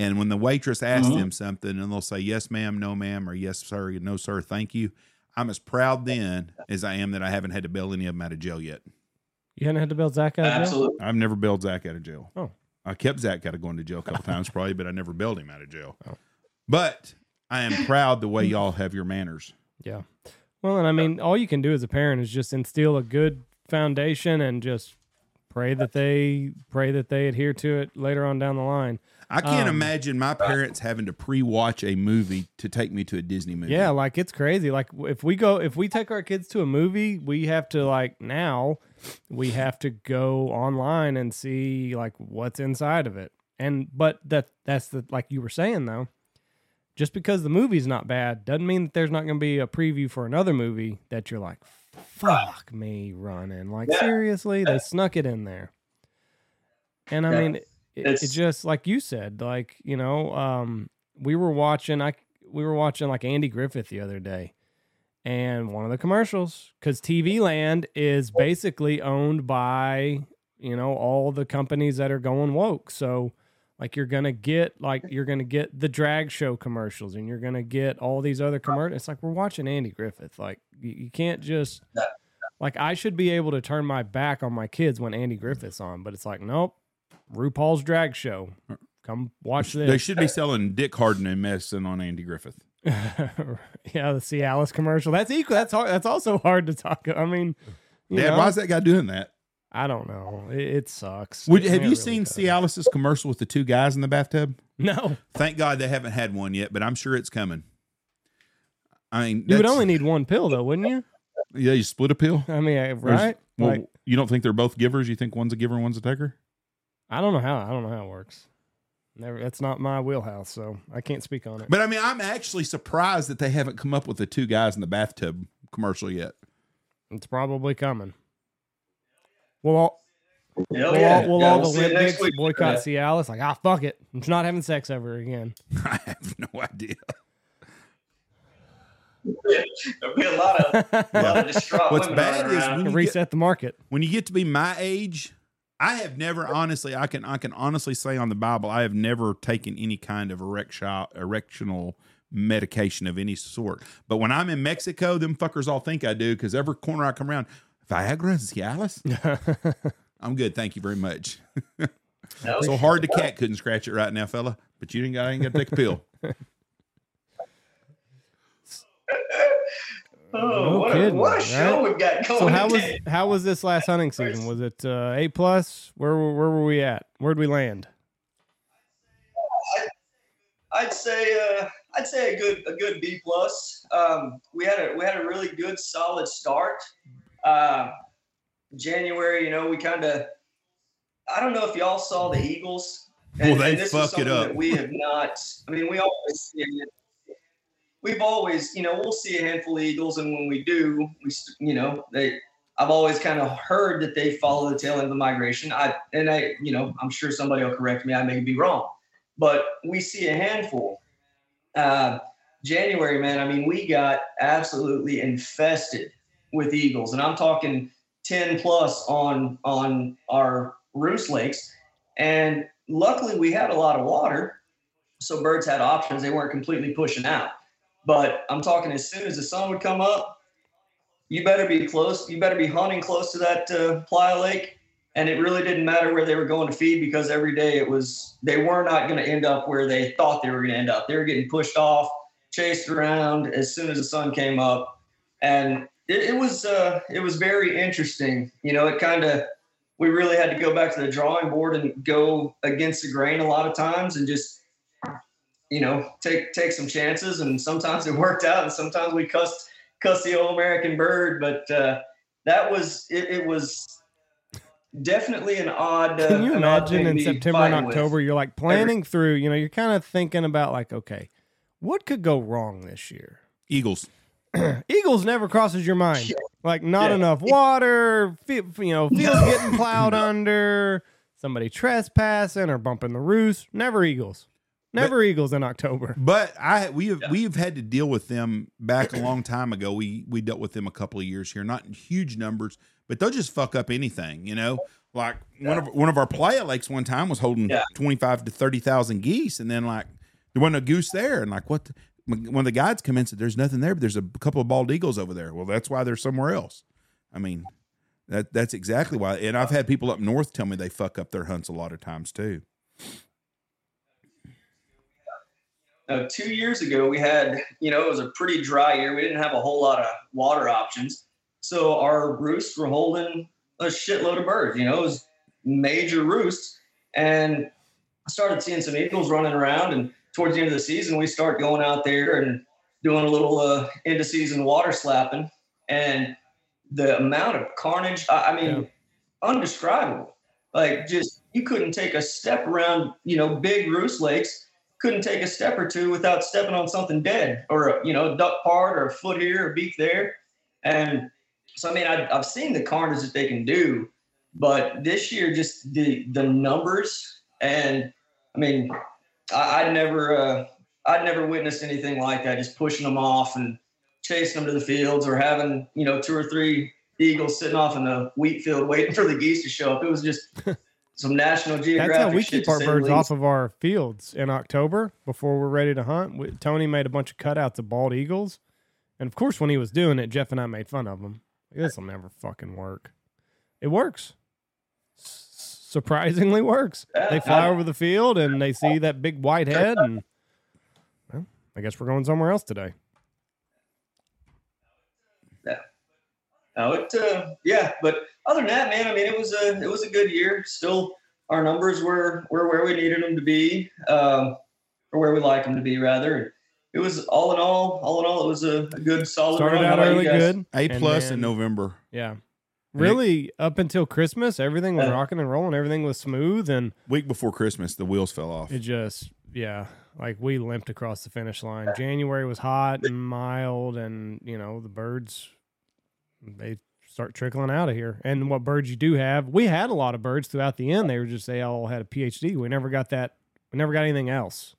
B: and when the waitress asks
C: Mhm.
B: them something, and they'll say yes, ma'am, no, ma'am, or yes, sir, no, sir, thank you. I'm as proud then as I am that I haven't had to bail any of them out of jail yet.
A: You haven't had to bail Zach out of jail?
C: absolutely
B: I've never bailed Zach out of jail.
A: Oh.
B: I kept Zach out of going to jail a couple times probably, but I never bailed him out of jail.
A: Oh.
B: But I am proud the way y'all have your manners.
A: Yeah. Well, and I mean, all you can do as a parent is just instill a good foundation and just pray that they pray that they adhere to it later on down the line.
B: I can't
A: Um,
B: imagine my parents having to pre-watch a movie to take me to a Disney movie.
A: Yeah, like it's crazy. Like if we go if we take our kids to a movie, we have to like now we have to go online and see like what's inside of it. And but that that's the like you were saying though. Just because the movie's not bad doesn't mean that there's not going to be a preview for another movie that you're like fuck me running. Like
C: Yeah.
A: seriously, they snuck it in there. And I
C: Yeah.
A: mean it, it
C: It's-
A: just like you said, like, you know, um we were watching I we were watching like Andy Griffith the other day. And one of the commercials, because TV Land is basically owned by, you know, all the companies that are going woke. So like you're gonna get like you're gonna get the drag show commercials and you're gonna get all these other commercials. It's like we're watching Andy Griffith. Like you, you can't just like I should be able to turn my back on my kids when Andy Griffith's on, but it's like, nope. RuPaul's drag show. come watch this.
B: They should be selling Dick Harden and medicine on Andy Griffith.
A: yeah, the Cialis commercial. That's equal. That's hard. That's also hard to talk. I mean,
B: Dad,
A: know,
B: why is that guy doing that?
A: I don't know. It, it sucks.
B: Would,
A: It
B: have you
A: really
B: seen
A: does.
B: Cialis's commercial with the two guys in the bathtub?
A: No,
B: Thank God they haven't had one yet, but I'm sure it's coming. I mean,
A: you would only need one pill though, wouldn't you?
B: yeah, you split a pill,
A: I mean, I-
B: Or is-
A: right?
B: well,
A: like,
B: you don't think they're both givers? You think one's a giver and one's a taker?
A: I don't know how. I don't know how it works. Never. That's not my wheelhouse, so I can't speak on it.
B: But I mean, I'm actually surprised that they haven't come up with the two guys in the bathtub commercial yet.
A: It's probably coming. Well, all,
C: Hell
A: will
C: yeah.
A: all, will
C: Yeah,
A: all
C: we'll
A: the
C: see you
A: Olympics boycott
C: Yeah.
A: Cialis? Like, ah, fuck it. I'm not having sex ever again.
B: I have no idea.
C: There'll be a lot of, a lot of distraught
B: What's bad is when you
A: Reset the market.
B: when you get to be my age, I have never honestly, I can I can honestly say on the Bible, I have never taken any kind of erectile erectional medication of any sort. But when I'm in Mexico, them fuckers all think I do because every corner I come around, Viagra, Cialis, I'm good. Thank you very much.
C: No,
B: So hard the cat couldn't scratch it right now, fella. But you didn't got ain't got to take a pill.
C: Oh,
A: No
C: what,
A: kidding,
C: a, what a
A: right?
C: show we've got going.
A: So how was how was this last hunting season? Was it uh, A plus? Where were- where were we at? Where'd we land?
C: I'd say uh, I'd say a good a good B plus. Um, we had a we had a really good solid start. Uh, January, you know, we kind of I don't know if y'all saw the Eagles.
B: Well, they fuck it up.
C: We have not. I mean, we always see it. We've always, you know, we'll see a handful of Eagles, and when we do, we, you know, they. I've always kind of heard that they follow the tail end of the migration. I and I, you know, I'm sure somebody will correct me. I may be wrong, but we see a handful. Uh, January, man. I mean, we got absolutely infested with eagles, and I'm talking ten plus on on our roost lakes. And luckily, we had a lot of water, so birds had options. They weren't completely pushing out. But I'm talking as soon as the sun would come up, you better be close. You better be hunting close to that uh, playa lake. And it really didn't matter where they were going to feed because every day it was they were not going to end up where they thought they were going to end up. They were getting pushed off, chased around as soon as the sun came up, and it, it was uh, it was very interesting. You know, it kind of we really had to go back to the drawing board and go against the grain a lot of times and just you know take take some chances and sometimes it worked out and sometimes we cussed cussed the old American bird but uh, that was it, it was definitely an odd uh,
A: Can you imagine in September and
C: fighting with.
A: October, you're like planning through, you know, you're kind of thinking about like, okay, what could go wrong this year?
B: Eagles.
A: Eagles never crosses your mind. Like not
C: Yeah.
A: enough water, fe- you know, fields getting plowed under, somebody trespassing or bumping the roost. Never Eagles. Never Eagles in October.
B: But I we have we've had to deal with them back a long time ago. We we dealt with them a couple of years here, not in huge numbers, but they'll just fuck up anything, you know. Like one of one of our playa lakes one time was holding
C: Yeah.
B: twenty five to thirty thousand geese, and then like there wasn't a goose there, and like what? The, when the guides come in, said there's nothing there, but there's a couple of bald eagles over there. Well, that's why they're somewhere else. I mean, that that's exactly why. And I've had people up north tell me they fuck up their hunts a lot of times too.
C: Uh, two years ago, we had, you know, it was a pretty dry year. We didn't have a whole lot of water options. So our roosts were holding a shitload of birds, you know, it was major roosts. And I started seeing some eagles running around. And towards the end of the season, we start going out there and doing a little uh, end of season water slapping. And the amount of carnage, I, I mean, undescribable. Like just, you couldn't take a step around, you know, big roost lakes couldn't take a step or two without stepping on something dead or you know a duck part or a foot here or a beak there. And so i mean I, i've seen the carnage that they can do but this year just the the numbers and i mean i i'd never uh i'd never witnessed anything like that just pushing them off and chasing them to the fields or having you know two or three eagles sitting off in the wheat field waiting for the geese to show up. It was just some national geographic
A: That's how we keep our birds
C: least.
A: off of our fields in October before we're ready to hunt. We, Tony made a bunch of cutouts of bald eagles. And of course, when he was doing it, Jeff and I made fun of him. This will never fucking work. It works. S- surprisingly works. They fly over the field and they see that big white head, and well, I guess we're going somewhere else today.
C: No, it uh, yeah, but other than that, man, I mean, it was a it was a good year. Still, our numbers were were where we needed them to be, um, or where we like them to be, rather. It was all in all, all in all, it was a, a good solid.
A: Started
C: run.
A: Out
C: about you
A: early
C: guys?
A: good.
B: A plus
A: then-
B: in November.
A: Yeah.
B: it-
A: Really, up until Christmas, everything was
C: Yeah.
A: rocking and rolling. Everything was smooth, and
B: Week before Christmas, the wheels fell off.
A: it just, yeah, like we limped across the finish line. January was hot and mild, and you know the birds, they start trickling out of here. And what birds you do have, we had a lot of birds throughout the end. They were just they all had a PhD. We never got that. We never got anything else.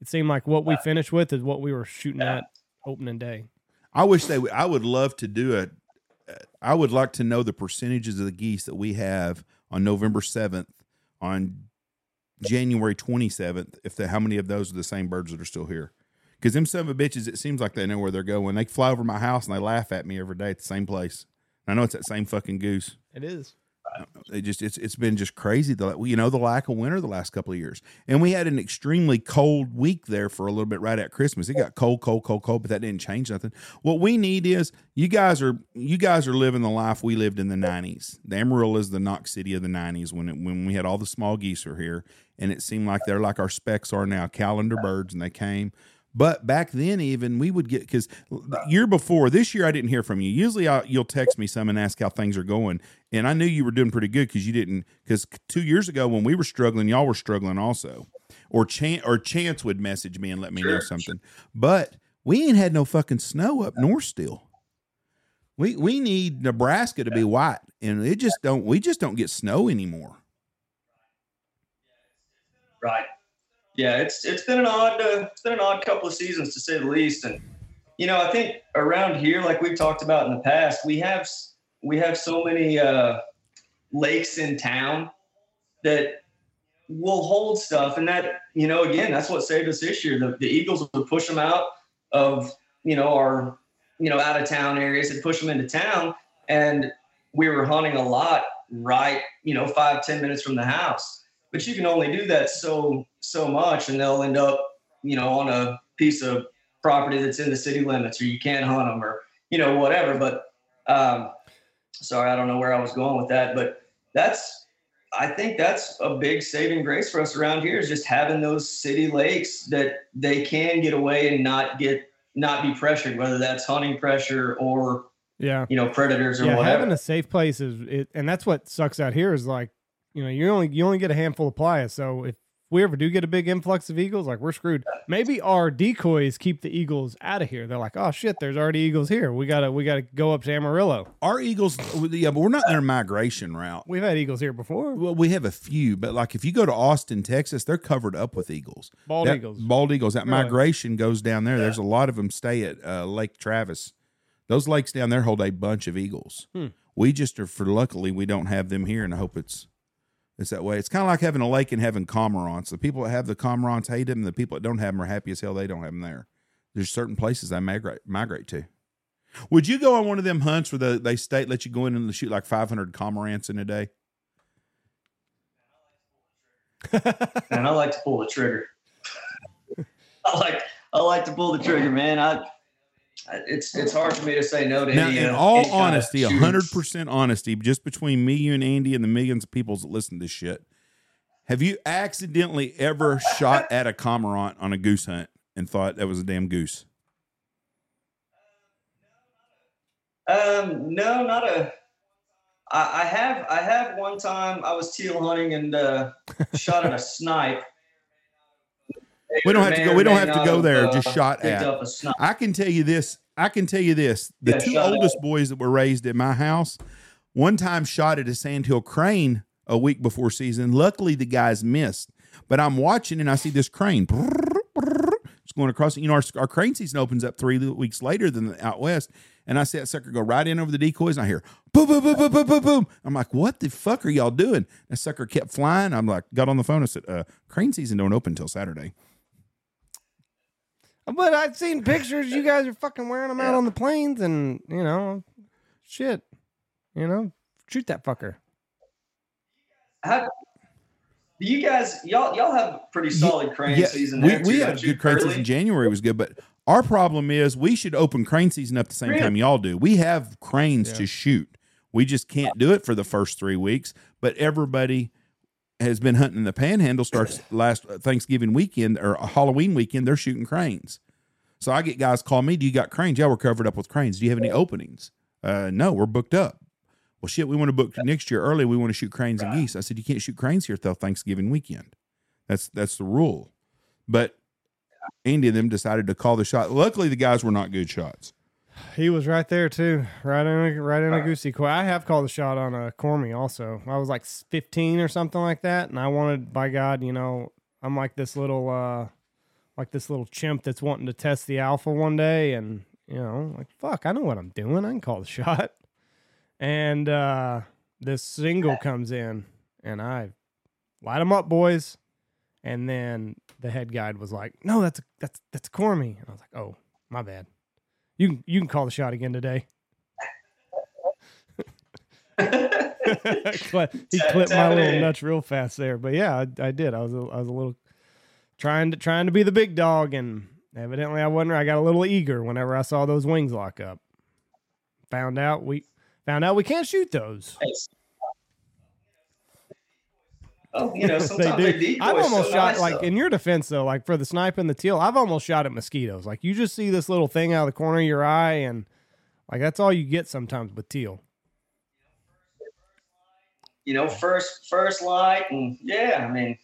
A: It seemed like what we finished with is what we were shooting
C: Yeah.
A: at opening day.
B: I wish they. would I would love to do it. I would like to know the percentages of the geese that we have on November seventh, on January twenty seventh. If the how many of those are the same birds that are still here? Because them son of bitches, it seems like they know where they're going. They fly over my house and they laugh at me every day at the same place. And I know it's that same fucking goose.
A: It is.
B: Uh, it just it's it's been just crazy the you know the lack of winter the last couple of years, and we had an extremely cold week there for a little bit right at Christmas. It got cold, cold, cold, cold, but that didn't change nothing. What we need is you guys are you guys are living the life we lived in the '90s. The Amarillo is the Knox City of the '90s when it, when we had all the small geese were here, and it seemed like they're like our specks are now, calendar birds, and they came. But back then, even we would get because year before this year, I didn't hear from you. Usually, I, you'll text me some and ask how things are going, and I knew you were doing pretty good because you didn't. Because two years ago, when we were struggling, y'all were struggling also, or Chance or Chance would message me and let me know
C: Sure,
B: something. But we ain't had no fucking snow up north still. We we need Nebraska to be white, and it just don't. We just don't get snow anymore.
C: Right. Yeah, it's it's been an odd uh, it's been an odd couple of seasons to say the least, and you know I think around here, like we've talked about in the past, we have we have so many uh, lakes in town that will hold stuff, and that you know again that's what saved us this year. The, the Eagles would push them out of you know our you know out of town areas and push them into town, and we were hunting a lot right you know five ten minutes from the house but you can only do that so so much and they'll end up you know on a piece of property that's in the city limits or you can't hunt them or you know whatever but um sorry i don't know where i was going with that but that's i think that's a big saving grace for us around here is just having those city lakes that they can get away and not get not be pressured whether that's hunting pressure or
A: Yeah.
C: you know predators or
A: yeah,
C: whatever
A: having a safe place is it, and that's what sucks out here is like, you know, you only you only get a handful of playas. So if we ever do get a big influx of eagles, like we're screwed. Maybe our decoys keep the eagles out of here. They're like, oh shit, there's already eagles here. We gotta we gotta go up to Amarillo.
B: Our eagles, yeah, but we're not in their migration route.
A: We've had eagles here before.
B: Well, we have a few, but like if you go to Austin, Texas, they're covered up with eagles.
A: Bald
B: That-
A: eagles.
B: Bald eagles. That
A: Really?
B: migration goes down there. There's a lot of them stay at uh, Lake Travis. Those lakes down there hold a bunch of eagles.
A: Hmm.
B: We just are for luckily we don't have them here, and I hope it's it's that way. It's kind of like having a lake and having cormorants. The people that have the cormorants hate them. The people that don't have them are happy as hell they don't have them there. There's certain places they migrate migrate to. Would you go on one of them hunts where the, they state let you go in and shoot like 500 cormorants in a day?
C: and I like to pull the trigger. I like I like to pull the trigger, man. I I- it's it's hard for me to say no to
B: Now,
C: any.
B: in all
C: any
B: honesty, hundred percent honesty, just between me, you, and Andy, and the millions of people that listen to this shit, have you accidentally ever shot at a cormorant on a goose hunt and thought that was a damn goose?
C: Um, no, not a. I, I have I have one time I was teal hunting and uh, shot at a snipe.
B: We don't have to go. We don't have to go there.
C: uh,
B: Just shot at.
C: up a snipe.
B: I can tell you this. I can tell you this. The
C: Yeah,
B: two oldest boys that were raised at my house, one time shot at a sandhill crane a week before season. Luckily, the guys missed. But I'm watching and I see this crane. It's going across. You know, our, our crane season opens up three weeks later than the out west. And I see that sucker go right in over the decoys. And I hear boom, boom, boom, boom, boom, boom, boom. I'm like, what the fuck are y'all doing? That sucker kept flying. I'm like, got on the phone. I said, uh, crane season don't open until Saturday.
A: But I've seen pictures. You guys are fucking wearing them out on the plains, and you know, shit. You know, shoot that fucker.
C: How, you guys, y'all, y'all have pretty solid crane
B: Yeah,
C: season.
B: we, we
C: too,
B: had
C: don't
B: good crane
C: Early?
B: season. January was good, but our problem is we should open crane season up the same
C: Really?
B: time y'all do. We have cranes
A: Yeah.
B: to shoot. We just can't do it for the first three weeks. But everybody has been hunting in the panhandle. Starts last Thanksgiving weekend or Halloween weekend. They're shooting cranes. So I get guys call me. Do you got cranes? Yeah, we're covered up with cranes. Do you have any openings? Uh, no, we're booked up. Well, shit, we want to book next year early. We want to shoot cranes and geese. I said you can't shoot cranes here till Thanksgiving weekend. That's that's the rule. But Andy and them decided to call the shot. Luckily, the guys were not good shots.
A: He was right there too, right in a, right in a goosey quay. I have called a shot on a Cormy also. I was like 15 or something like that, and I wanted, by God, you know, I'm like this little, uh like this little chimp that's wanting to test the alpha one day, and you know, like fuck, I know what I'm doing. I can call the shot. And uh this single comes in, and I light them up, boys. And then the head guide was like, "No, that's a, that's that's a Cormy," and I was like, "Oh, my bad." You can you can call the shot again today. He clipped my little nuts real fast there, but yeah, I, I did. I was a, I was a little trying to trying to be the big dog, and evidently I wasn't. I got a little eager whenever I saw those wings lock up. Found out we found out we can't shoot those.
C: Thanks. Oh, you know,
A: they
C: sometimes
A: do.
C: they, decoy
A: I've almost
C: so
A: shot
C: nice,
A: like
C: though.
A: in your defense though, like for the snipe and the teal, I've almost shot at mosquitoes. Like you just see this little thing out of the corner of your eye, and like that's all you get sometimes with teal.
C: you know, first first light, and yeah, I mean,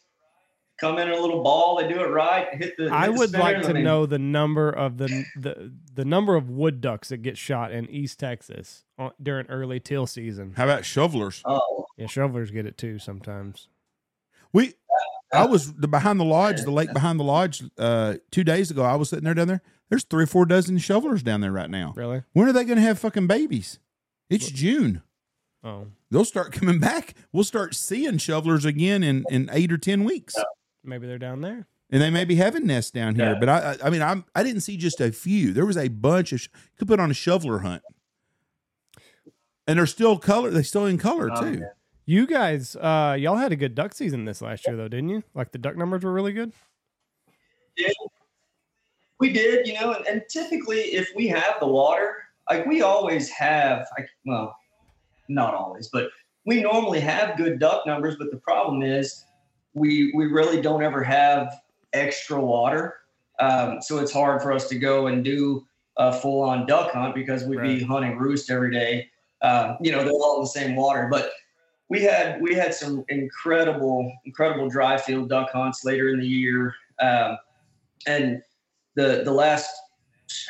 C: come in a little ball, they do it right, hit the.
A: I
C: hit the
A: would like to
C: I mean,
A: know the number of the the the number of wood ducks that get shot in East Texas on, during early teal season.
B: How about shovelers?
C: Oh,
A: Yeah, shovelers get it too sometimes.
B: We, I was the behind the lodge, the lake behind the lodge, uh, two days ago. I was sitting there down there. There's three or four dozen shovelers down there right now.
A: Really?
B: When are they going to have fucking babies? It's June.
A: Oh,
B: They'll start coming back. We'll start seeing shovelers again in, in eight or ten weeks,
A: maybe they're down there.
B: and they may be having nests down here.
C: Yeah.
B: But I, I, I mean, I'm I didn't see just a few. There was a bunch of. sh- Could put on a shoveler hunt, and they're still color. They still in color
C: Oh,
B: too.
C: yeah.
A: You guys, uh, y'all had a good duck season this last year though, didn't you? Like the duck numbers were really good.
C: Yeah, we did, you know, and, and typically if we have the water, like we always have, like, well, not always, but we normally have good duck numbers. But the problem is, we we really don't ever have extra water, um, so it's hard for us to go and do a full on duck hunt because we'd be hunting roost every day. Um, you know, they're all in the same water, but we had we had some incredible incredible dry field duck hunts later in the year, um, and the the last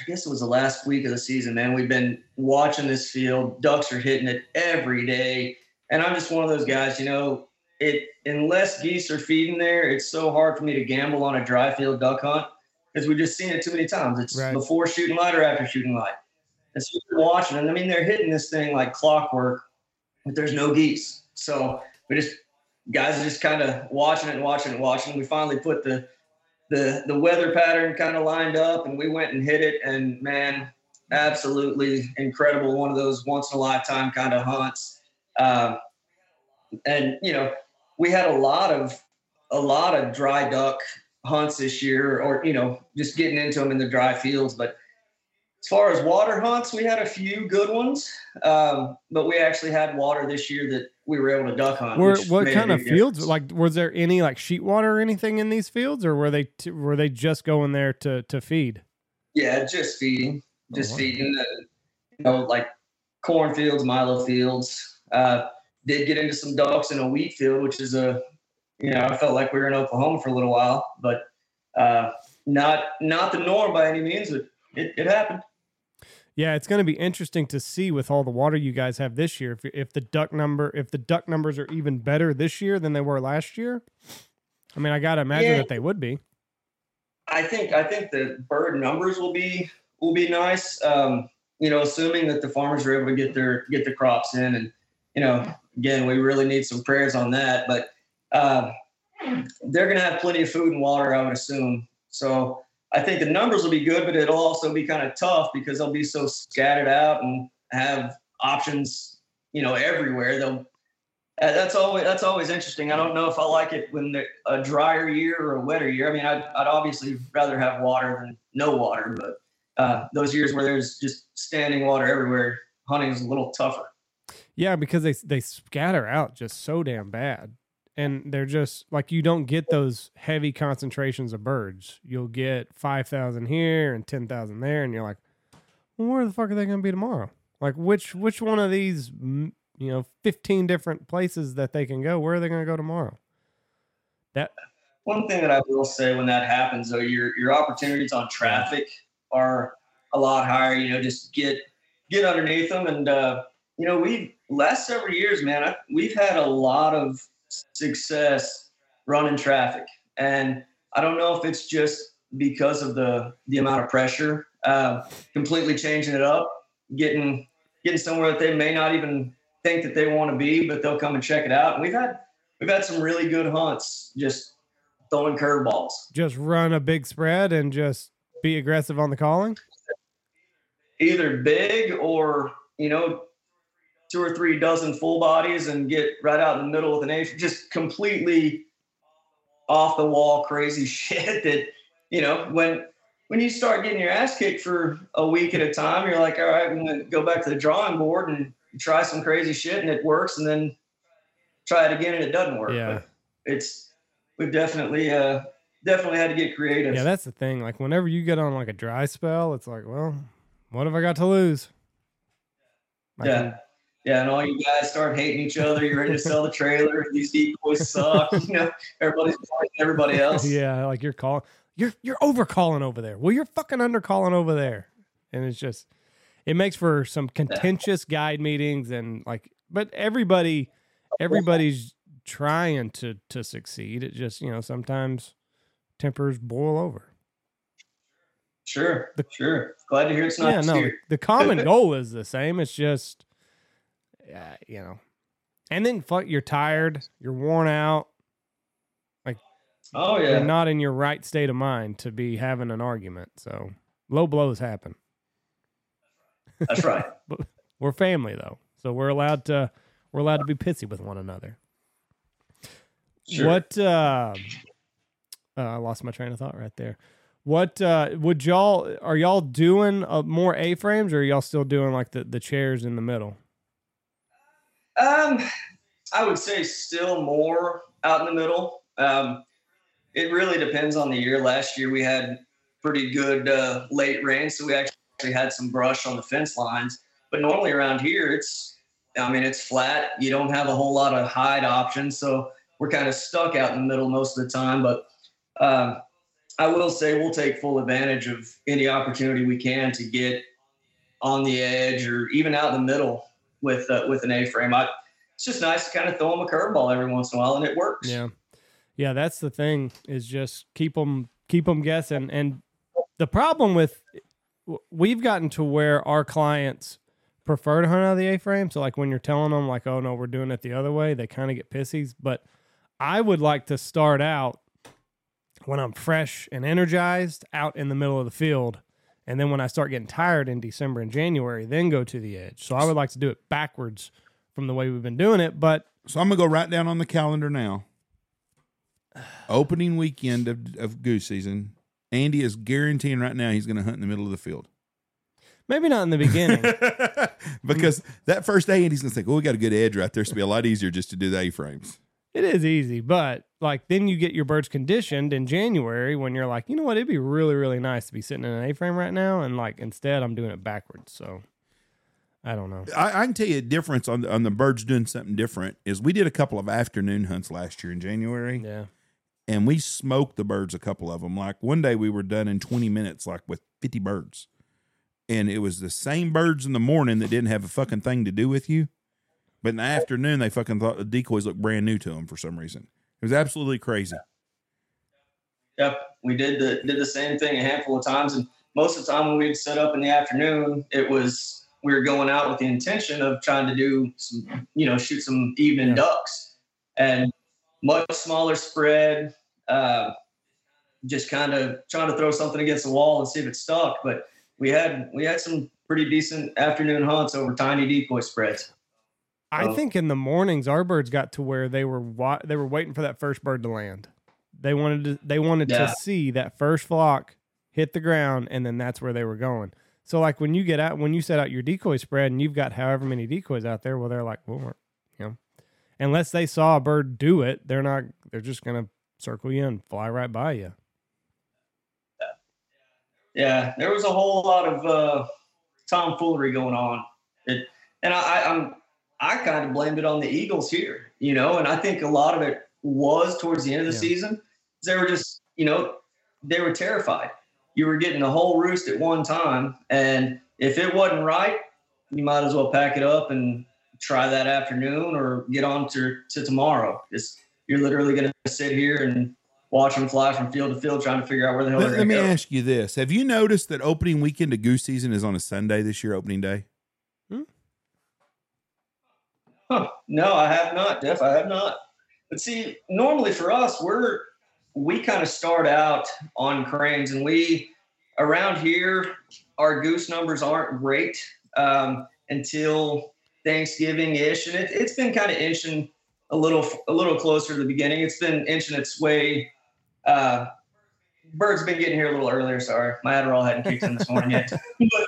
C: I guess it was the last week of the season, man. We've been watching this field. Ducks are hitting it every day. And I'm just one of those guys, you know, it unless geese are feeding there, it's so hard for me to gamble on a dry field duck hunt because we've just seen it too many times. It's
A: Right.
C: before shooting light or after shooting light. And so we're watching, and I mean they're hitting this thing like clockwork, but there's no geese. So we just guys are just kind of watching it and watching it and watching. We finally put the the the weather pattern kind of lined up and we went and hit it. And man absolutely incredible. One of those once in a lifetime kind of hunts. Um, and you know we had a lot of a lot of dry duck hunts this year or you know just getting into them in the dry fields. But as far as water hunts we had a few good ones. Um, but we actually had water this year that we were able to duck hunt
A: Were, what kind of fields?
C: difference.
A: Like, was there any like sheet water or anything in these fields, or were they t- were they just going there to to feed?
C: Yeah, just feeding,
A: Oh,
C: just
A: wow.
C: feeding. Uh, you know, like cornfields, milo fields. Uh, did get into some ducks in a wheat field, which is a, you know, I felt like we were in Oklahoma for a little while, but uh, not not the norm by any means. But it, it happened.
A: Yeah, it's going to be interesting to see with all the water you guys have this year. If if the duck number, if the duck numbers are even better this year than they were last year. I mean, I got to imagine
C: Yeah.
A: that they would be.
C: I think I think the bird numbers will be will be nice. Um, you know, assuming that the farmers are able to get their get the crops in, and you know, again, we really need some prayers on that. But um, they're going to have plenty of food and water, I would assume. So I think the numbers will be good, but it'll also be kind of tough because they'll be so scattered out and have options, you know, everywhere. They'll that's always that's always interesting. I don't know if I like it when a drier year or a wetter year. I mean, I'd, I'd obviously rather have water than no water, but uh, those years where there's just standing water everywhere, hunting is a little tougher.
A: Yeah, because they they scatter out just so damn bad. And they're just like you don't get those heavy concentrations of birds. You'll get 5,000 here and 10,000 there and you're like, well, "Where the fuck are they going to be tomorrow?" Like which which one of these you know 15 different places that they can go, where are they going to go tomorrow? That
C: one thing that I will say when that happens though, your your opportunities on traffic are a lot higher. You know, just get get underneath them, and uh, you know, we've last several years, man, I, we've had a lot of success running traffic, and I don't know if it's just because of the the amount of pressure, uh, completely changing it up, getting getting somewhere that they may not even think that they want to be, but they'll come and check it out. And we've had we've had some really good hunts just throwing curveballs.
A: Just run a big spread and just be aggressive on the calling.
C: Either big or you know two or three dozen full bodies and get right out in the middle with an ace. Just completely off the wall crazy shit that you know when when you start getting your ass kicked for a week at a time, you're like, all right, I'm gonna go back to the drawing board and try some crazy shit and it works and then try it again and it doesn't work.
A: Yeah.
C: But it's we've definitely uh definitely had to get creative.
A: Yeah, that's the thing. Like whenever you get on like a dry spell, it's like, well, what have I got to lose? I
C: yeah.
A: can-
C: Yeah, and all you guys start hating each other. You're ready to sell the trailer. These decoys suck. You know, everybody's everybody else.
A: yeah, like you're calling, you're you're over calling over there. Well, you're fucking under calling over there, and it's just, it makes for some contentious guide meetings and like, but everybody, everybody's trying to to succeed. It just you know sometimes tempers boil over.
C: Sure, sure. Glad to hear it's not
A: yeah, no,
C: here.
A: the common goal is the same. It's just, yeah, you know, and then fuck, you're tired, you're worn out, Like,
C: Oh
A: you're
C: yeah,
A: not in your right state of mind to be having an argument. So low blows happen.
C: that's right.
A: We're family though, so we're allowed to we're allowed to be pissy with one another.
C: Sure.
A: What? Uh, uh, I lost my train of thought right there. What uh, would y'all are y'all doing uh, more A frames or are y'all still doing like the the chairs in the middle?
C: Um, I would say still more out in the middle. Um, it really depends on the year. Last year we had pretty good uh, late rain, so we actually had some brush on the fence lines. But normally around here, it's I mean it's flat. You don't have a whole lot of hide options, so we're kind of stuck out in the middle most of the time. But um, I will say we'll take full advantage of any opportunity we can to get on the edge or even out in the middle with uh, with an A-frame. I, it's just nice to kind of throw them a curveball every once in a while, and it works.
A: Yeah, yeah. That's the thing is just keep them keep them guessing. And the problem with we've gotten to where our clients prefer to hunt out of the A frame. So like when you're telling them like, oh no, we're doing it the other way, they kind of get pissies. But I would like to start out when I'm fresh and energized out in the middle of the field. And then when I start getting tired in December and January, then go to the edge. So I would like to do it backwards from the way we've been doing it. But
B: So I'm gonna go right down on the calendar now. Opening weekend of, of goose season. Andy is guaranteeing right now he's gonna hunt in the middle of the field.
A: maybe not in the beginning.
B: because that first day Andy's gonna think, Oh, we got a good edge right there. So it'll be a lot easier just to do the A frames.
A: It is easy, but like then you get your birds conditioned in January when you're like, you know what, it'd be really, really nice to be sitting in an A frame right now, and like instead I'm doing it backwards. So I don't know.
B: I, I can tell you a difference on the, on the birds doing something different is we did a couple of afternoon hunts last year in January.
A: Yeah.
B: and we smoked the birds a couple of them like one day we were done in 20 minutes like with 50 birds and it was the same birds in the morning that didn't have a fucking thing to do with you but in the afternoon they fucking thought the decoys looked brand new to them for some reason it was absolutely crazy
C: Yep, we did the did the same thing a handful of times, and most of the time when we'd set up in the afternoon, it was we were going out with the intention of trying to do some, you know, shoot some evening
A: Yeah.
C: ducks, and much smaller spread. Uh, just kind of trying to throw something against the wall and see if it stuck. But we had we had some pretty decent afternoon hunts over tiny decoy spreads.
A: I
C: Oh.
A: think in the mornings our birds got to where they were wa- they were waiting for that first bird to land. They wanted to they wanted
C: Yeah.
A: to see that first flock hit the ground and then that's where they were going. So like when you get out when you set out your decoy spread and you've got however many decoys out there, well they're like, well, we're- you know, unless they saw a bird do it, they're not they're just going to circle you and fly right by you.
C: Yeah, there was a whole lot of uh, tomfoolery going on. It, and I, I'm I kind of blamed it on the Eagles here, you know, and I think a lot of it was towards the end of the
A: Yeah.
C: season. They were just, you know, they were terrified. You were getting a whole roost at one time, and if it wasn't right, you might as well pack it up and try that afternoon or get on to, to tomorrow. It's, you're literally going to sit here and watch them fly from field to field, trying to figure out where the hell
B: Let,
C: they're
B: let
C: going
B: me
C: to go.
B: ask you this: Have you noticed that opening weekend of goose season is on a Sunday this year? Opening day.
C: Huh. No, I have not, Jeff. I have not. But see, normally for us, we're we kind of start out on cranes, and we around here, our goose numbers aren't great um, until Thanksgiving ish, and it, it's been kind of inching a little a little closer to the beginning. It's been inching its way. Uh, birds been getting here a little earlier. Sorry, my Adderall hadn't kicked in this morning yet. but,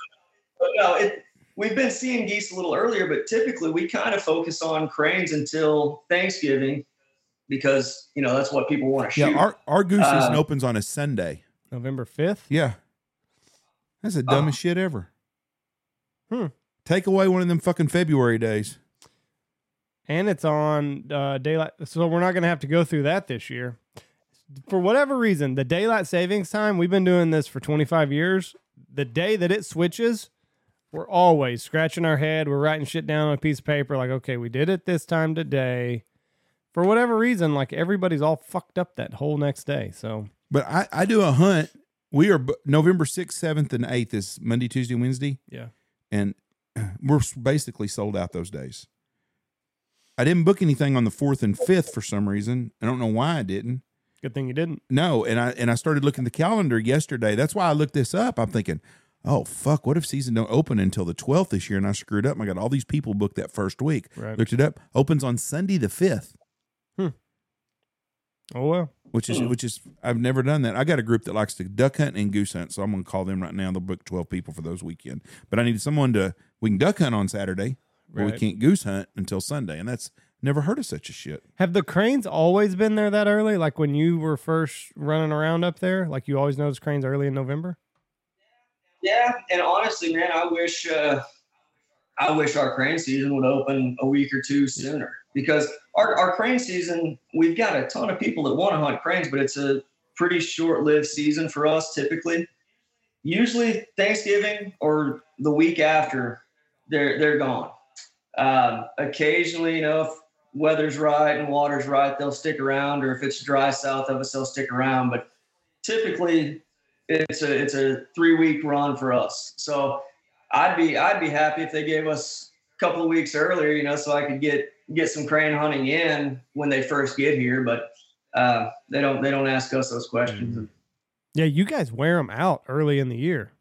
C: but no, it we've been seeing geese a little earlier, but typically we kind of focus on cranes until Thanksgiving because you know that's what people want to shoot.
B: Yeah, our our goose season
C: Uh,
B: opens on a Sunday.
A: November 5th?
B: Yeah, that's the dumbest shit ever.
A: Hmm.
B: Take away one of them fucking February days.
A: and it's on uh, daylight. So we're not going to have to go through that this year. For whatever reason, the daylight savings time, we've been doing this for 25 years. The day that it switches, we're always scratching our head. We're writing shit down on a piece of paper like, okay, we did it this time today. For whatever reason, like everybody's all fucked up that whole next day. So
B: But I I do a hunt. We are November sixth, seventh, and eighth is Monday, Tuesday, Wednesday,
A: yeah,
B: and we're basically sold out those days. I didn't book anything on the fourth and fifth for some reason. I don't know why I didn't.
A: good thing you didn't.
B: No, and I and I started looking at the calendar yesterday. That's why I looked this up. I'm thinking, oh fuck, what if season don't open until the 12th this year? And I screwed up. And I got all these people booked that first week.
A: Right.
B: Looked it up. Opens on Sunday the 5th,
A: Oh well.
B: which is
C: Hmm.
B: which is I've never done that. I got a group that likes to duck hunt and goose hunt, so I'm gonna call them right now. They'll book 12 people for those weekend. But I need someone to we can duck hunt on Saturday, but we can't goose hunt until Sunday, and that's never heard of such a shit.
A: Have the cranes always been there that early? Like when you were first running around up there, like you always noticed cranes early in November?
C: Yeah, and honestly, man, I wish uh, I wish our crane season would open a week or two sooner because our, our crane season, we've got a ton of people that want to hunt cranes, but it's a pretty short-lived season for us typically. Usually Thanksgiving or the week after, they're they're gone. Um, occasionally, you know, if weather's right and water's right, they'll stick around, or if it's dry south of us, they'll stick around. But typically, it's a it's a three week run for us. So I'd be I'd be happy if they gave us a couple of weeks earlier, you know, so I could get get some crane hunting in when they first get here. But uh, they don't they don't ask us those questions.
A: Yeah, you guys wear them out early in the year.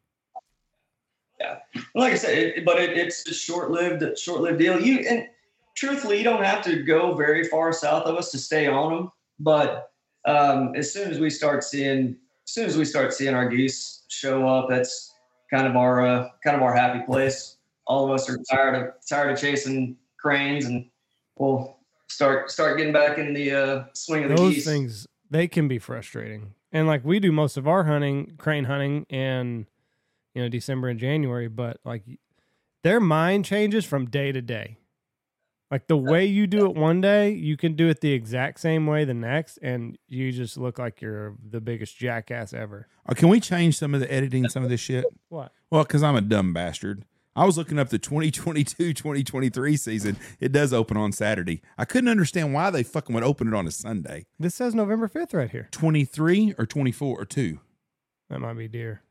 C: Yeah, like I said, it, but it, it's a short lived short lived deal. You and truthfully, you don't have to go very far south of us to stay on them. But um, as soon as we start seeing as soon as we start seeing our geese show up, that's kind of our uh, kind of our happy place. All of us are tired of tired of chasing cranes, and we'll start start getting back in the uh, swing of the
A: Those
C: geese.
A: things they can be frustrating. And like we do most of our hunting, crane hunting in you know December and January, but like their mind changes from day to day. Like the way you do it one day, you can do it the exact same way the next, and you just look like you're the biggest jackass ever.
B: Uh, can we change some of the editing, some of this shit?
A: What?
B: Well, because I'm a dumb bastard. I was looking up the 2022 2023 season. It does open on Saturday. I couldn't understand why they fucking would open it on a Sunday.
A: This says November fifth right here.
B: 23 or 24 or 2?
A: That might be deer.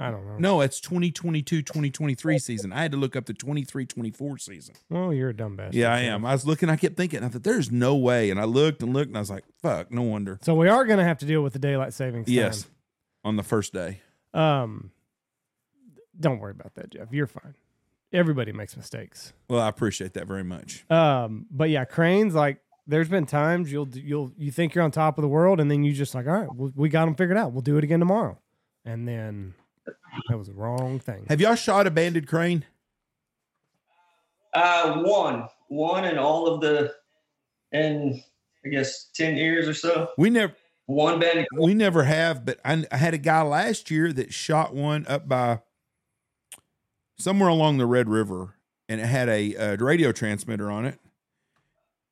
A: I don't know.
B: No, it's 2022 2023 season. I had to look up the 23 24 season.
A: Well, you're a dumb bastard.
B: Yeah, I am. I was looking, I kept thinking, I thought, there's no way. And I looked and looked and I was like, fuck, no wonder.
A: So we are going to have to deal with the daylight savings. time.
B: Yes, on the first day.
A: Um, don't worry about that, Jeff. You're fine. everybody makes mistakes.
B: Well, I appreciate that very much.
A: Um, but yeah, cranes like there's been times you'll you'll you think you're on top of the world, and then you just like, all right, we got them figured out. We'll do it again tomorrow, and then that was the wrong thing.
B: Have y'all shot a banded crane?
C: Uh, one, one, in all of the, in I guess ten years or so.
B: We never
C: One band.
B: we never have, but I, I had a guy last year that shot one up by somewhere along the Red River, and it had a, uh radio transmitter on it.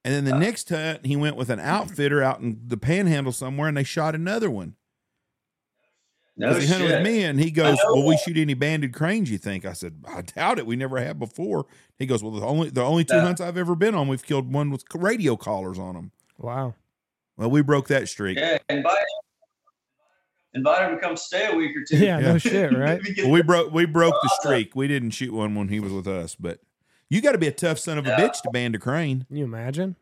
B: And then the next hunt, he went with an outfitter out in the Panhandle somewhere, and they shot another one.
C: No
B: he hunted with me, and he goes,
C: know
B: "Well, we shoot any banded cranes? You think?" I said, "I doubt it. We never have before." He goes, "Well, the only the only two
C: Yeah.
B: hunts I've ever been on, we've killed one with radio collars on them."
A: Wow.
B: Well, we broke that streak.
C: Yeah, invite invite him to come stay a week or two.
A: Yeah,
B: Yeah.
A: no shit, right?
C: We
B: Well, we broke we broke the streak. We didn't shoot one when he was with us, but you got to be a tough son of a
C: Yeah.
B: bitch to band a crane.
A: Can you imagine?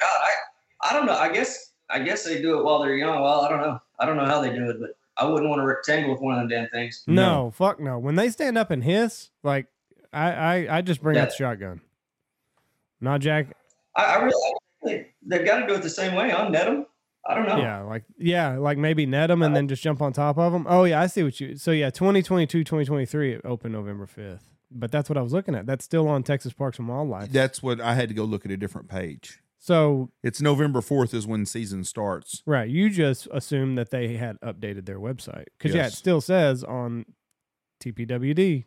C: God, I, I don't know. I guess I guess they do it while they're young. Well, I don't know. I don't know how they do it, but I wouldn't want to rectangle with one of them damn things.
A: No,
B: No.
A: fuck no. When they stand up and hiss, like I I, I just bring out the shotgun. Not Jack.
C: I, I really, I, they've got to do it the same way. Unnet them. I don't know.
A: Yeah, like yeah, like maybe net them and uh, then just jump on top of them. Oh yeah, I see what you. So yeah, 2022, 2023 it opened November 5th. But that's what I was looking at. That's still on Texas Parks and Wildlife.
B: That's what I had to go look at a different page.
A: So
B: It's November fourth is when season starts.
A: right, you just assumed that they had updated their website because yeah, it still says on tpwd.gov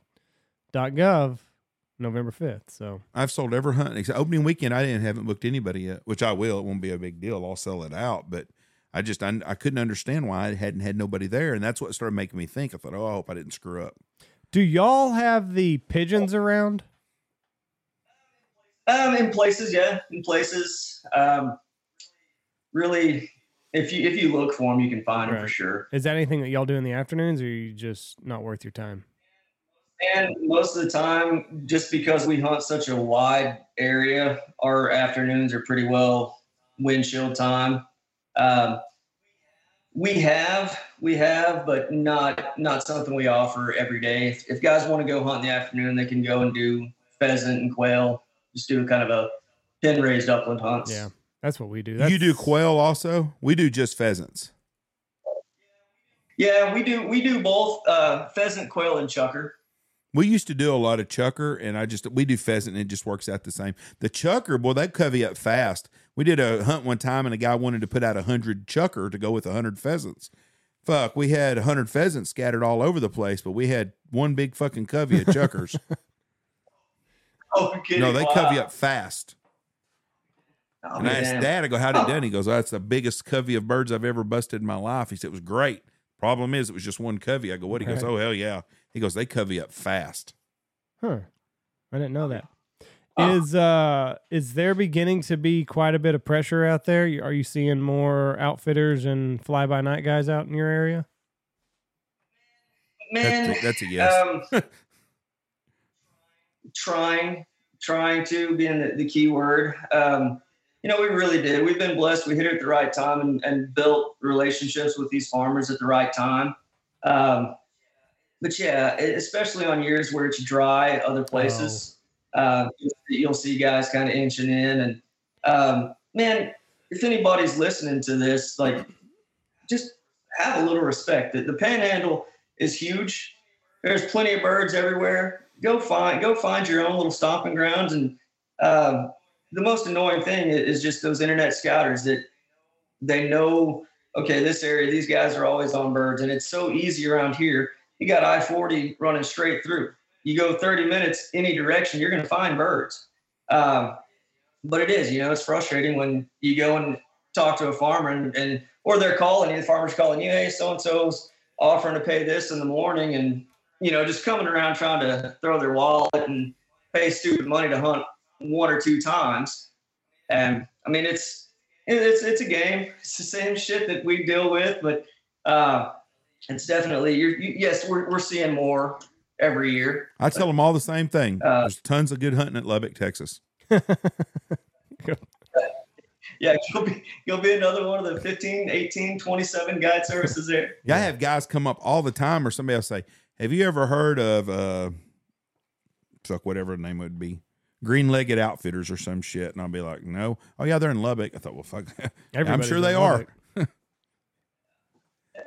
A: November 5th. So
B: I've sold every hunt except opening weekend. I didn't haven't booked anybody yet, which I will. It won't be a big deal. I'll sell it out, but I just I, I couldn't understand why I hadn't had nobody there, and that's what started making me think. I thought, oh, I hope I didn't screw up.
A: do y'all have the pigeons around?
C: Um, in places, yeah, in places. Um, really, if you if you look for them, you can find them for sure.
A: Is that anything that y'all do in the afternoons or are you just not worth your time?
C: And most of the time, just because we hunt such a wide area, our afternoons are pretty well windshield time. Um, we have, we have, but not not something we offer every day. If, if guys want to go hunt in the afternoon, they can go and do pheasant and quail. Just do kind of a pin raised upland hunts.
A: Yeah. That's what we do.
B: you do quail also? We do just pheasants.
C: Yeah, we do. We do both uh, pheasant, quail, and chukar.
B: We used to do a lot of chukar, and I just we do pheasant, and it just works out the same. The chukar, boy, they covey up fast. We did a hunt one time, and a guy wanted to put out a hundred chukar to go with a hundred pheasants. Fuck, we had a hundred pheasants scattered all over the place, but we had one big fucking covey of chukars.
C: Oh,
B: no, they
C: Wow.
B: covey up fast.
C: Oh,
B: And I asked. Dad, I go, how'd it done? He goes, oh, that's the biggest covey of birds I've ever busted in my life. He said, it was great. Problem is, it was just one covey. I go, what? He goes,
A: Right.
B: oh, hell yeah. He goes, they covey up fast.
A: Huh. I didn't know that.
C: Oh.
A: Is uh is there beginning to be quite a bit of pressure out there? Are you seeing more outfitters and fly by night guys out in your area?
C: Man,
B: That's a, that's a yes.
C: Um, trying, trying to being the, the key word. Um, you know, we really did. We've been blessed. We hit it at the right time and, and built relationships with these farmers at the right time. Um, but yeah, especially on years where it's dry, other places, uh, you'll see guys kind of inching in. And um, man, if anybody's listening to this, like, just have a little respect. The, the Panhandle is huge. There's plenty of birds everywhere. Go find go find your own little stomping grounds. And um, the most annoying thing is just those internet scouters that they know. Okay, this area, these guys are always on birds, and it's so easy around here. You got I forty running straight through. You go thirty minutes any direction, you're going to find birds. Um, but it is, you know, it's frustrating when you go and talk to a farmer and, and or they're calling you, the farmer's calling you, hey, so and so's offering to pay this in the morning and you know, just coming around trying to throw their wallet and pay stupid money to hunt one or two times. And I mean it's it's it's a game. It's the same shit that we deal with, but uh it's definitely you're you, yes, we're we're seeing more every year.
B: I tell them all the same thing.
C: Uh,
B: There's tons of good hunting at Lubbock, Texas.
C: Yeah, you'll be you'll be another one of the 15, 18, 27 guide services there.
B: Yeah, I have guys come up all the time, or somebody will say, "Have you ever heard of uh, fuck whatever the name would be. Green legged outfitters or some shit. And I'll be like, no. Oh yeah, they're in Lubbock. I thought, well fuck. I'm sure
A: in
B: they are.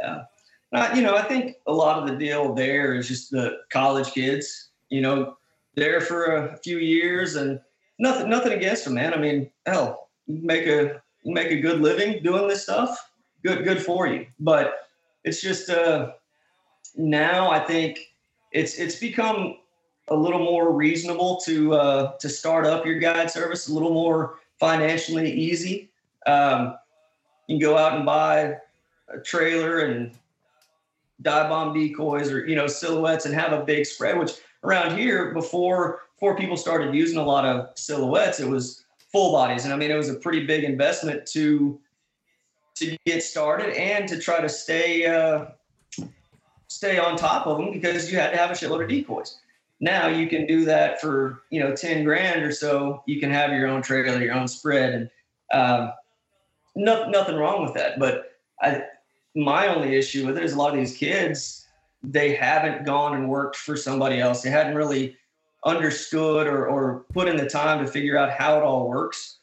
C: Yeah. Uh, you know, I think a lot of the deal there is just the college kids, you know, there for a few years and nothing nothing against them, man. I mean, hell, make a make a good living doing this stuff. Good good for you. But it's just uh now I think it's it's become a little more reasonable to uh to start up your guide service, a little more financially easy. Um, you can go out and buy a trailer and dive bomb decoys or you know silhouettes and have a big spread which around here before before people started using a lot of silhouettes it was full bodies and i mean it was a pretty big investment to to get started and to try to stay uh, stay on top of them because you had to have a shitload of decoys. Now you can do that for you know 10 grand or so. You can have your own trailer your own spread and um, no, nothing wrong with that. But I, my only issue with it is a lot of these kids they haven't gone and worked for somebody else. They hadn't really understood or, or put in the time to figure out how it all works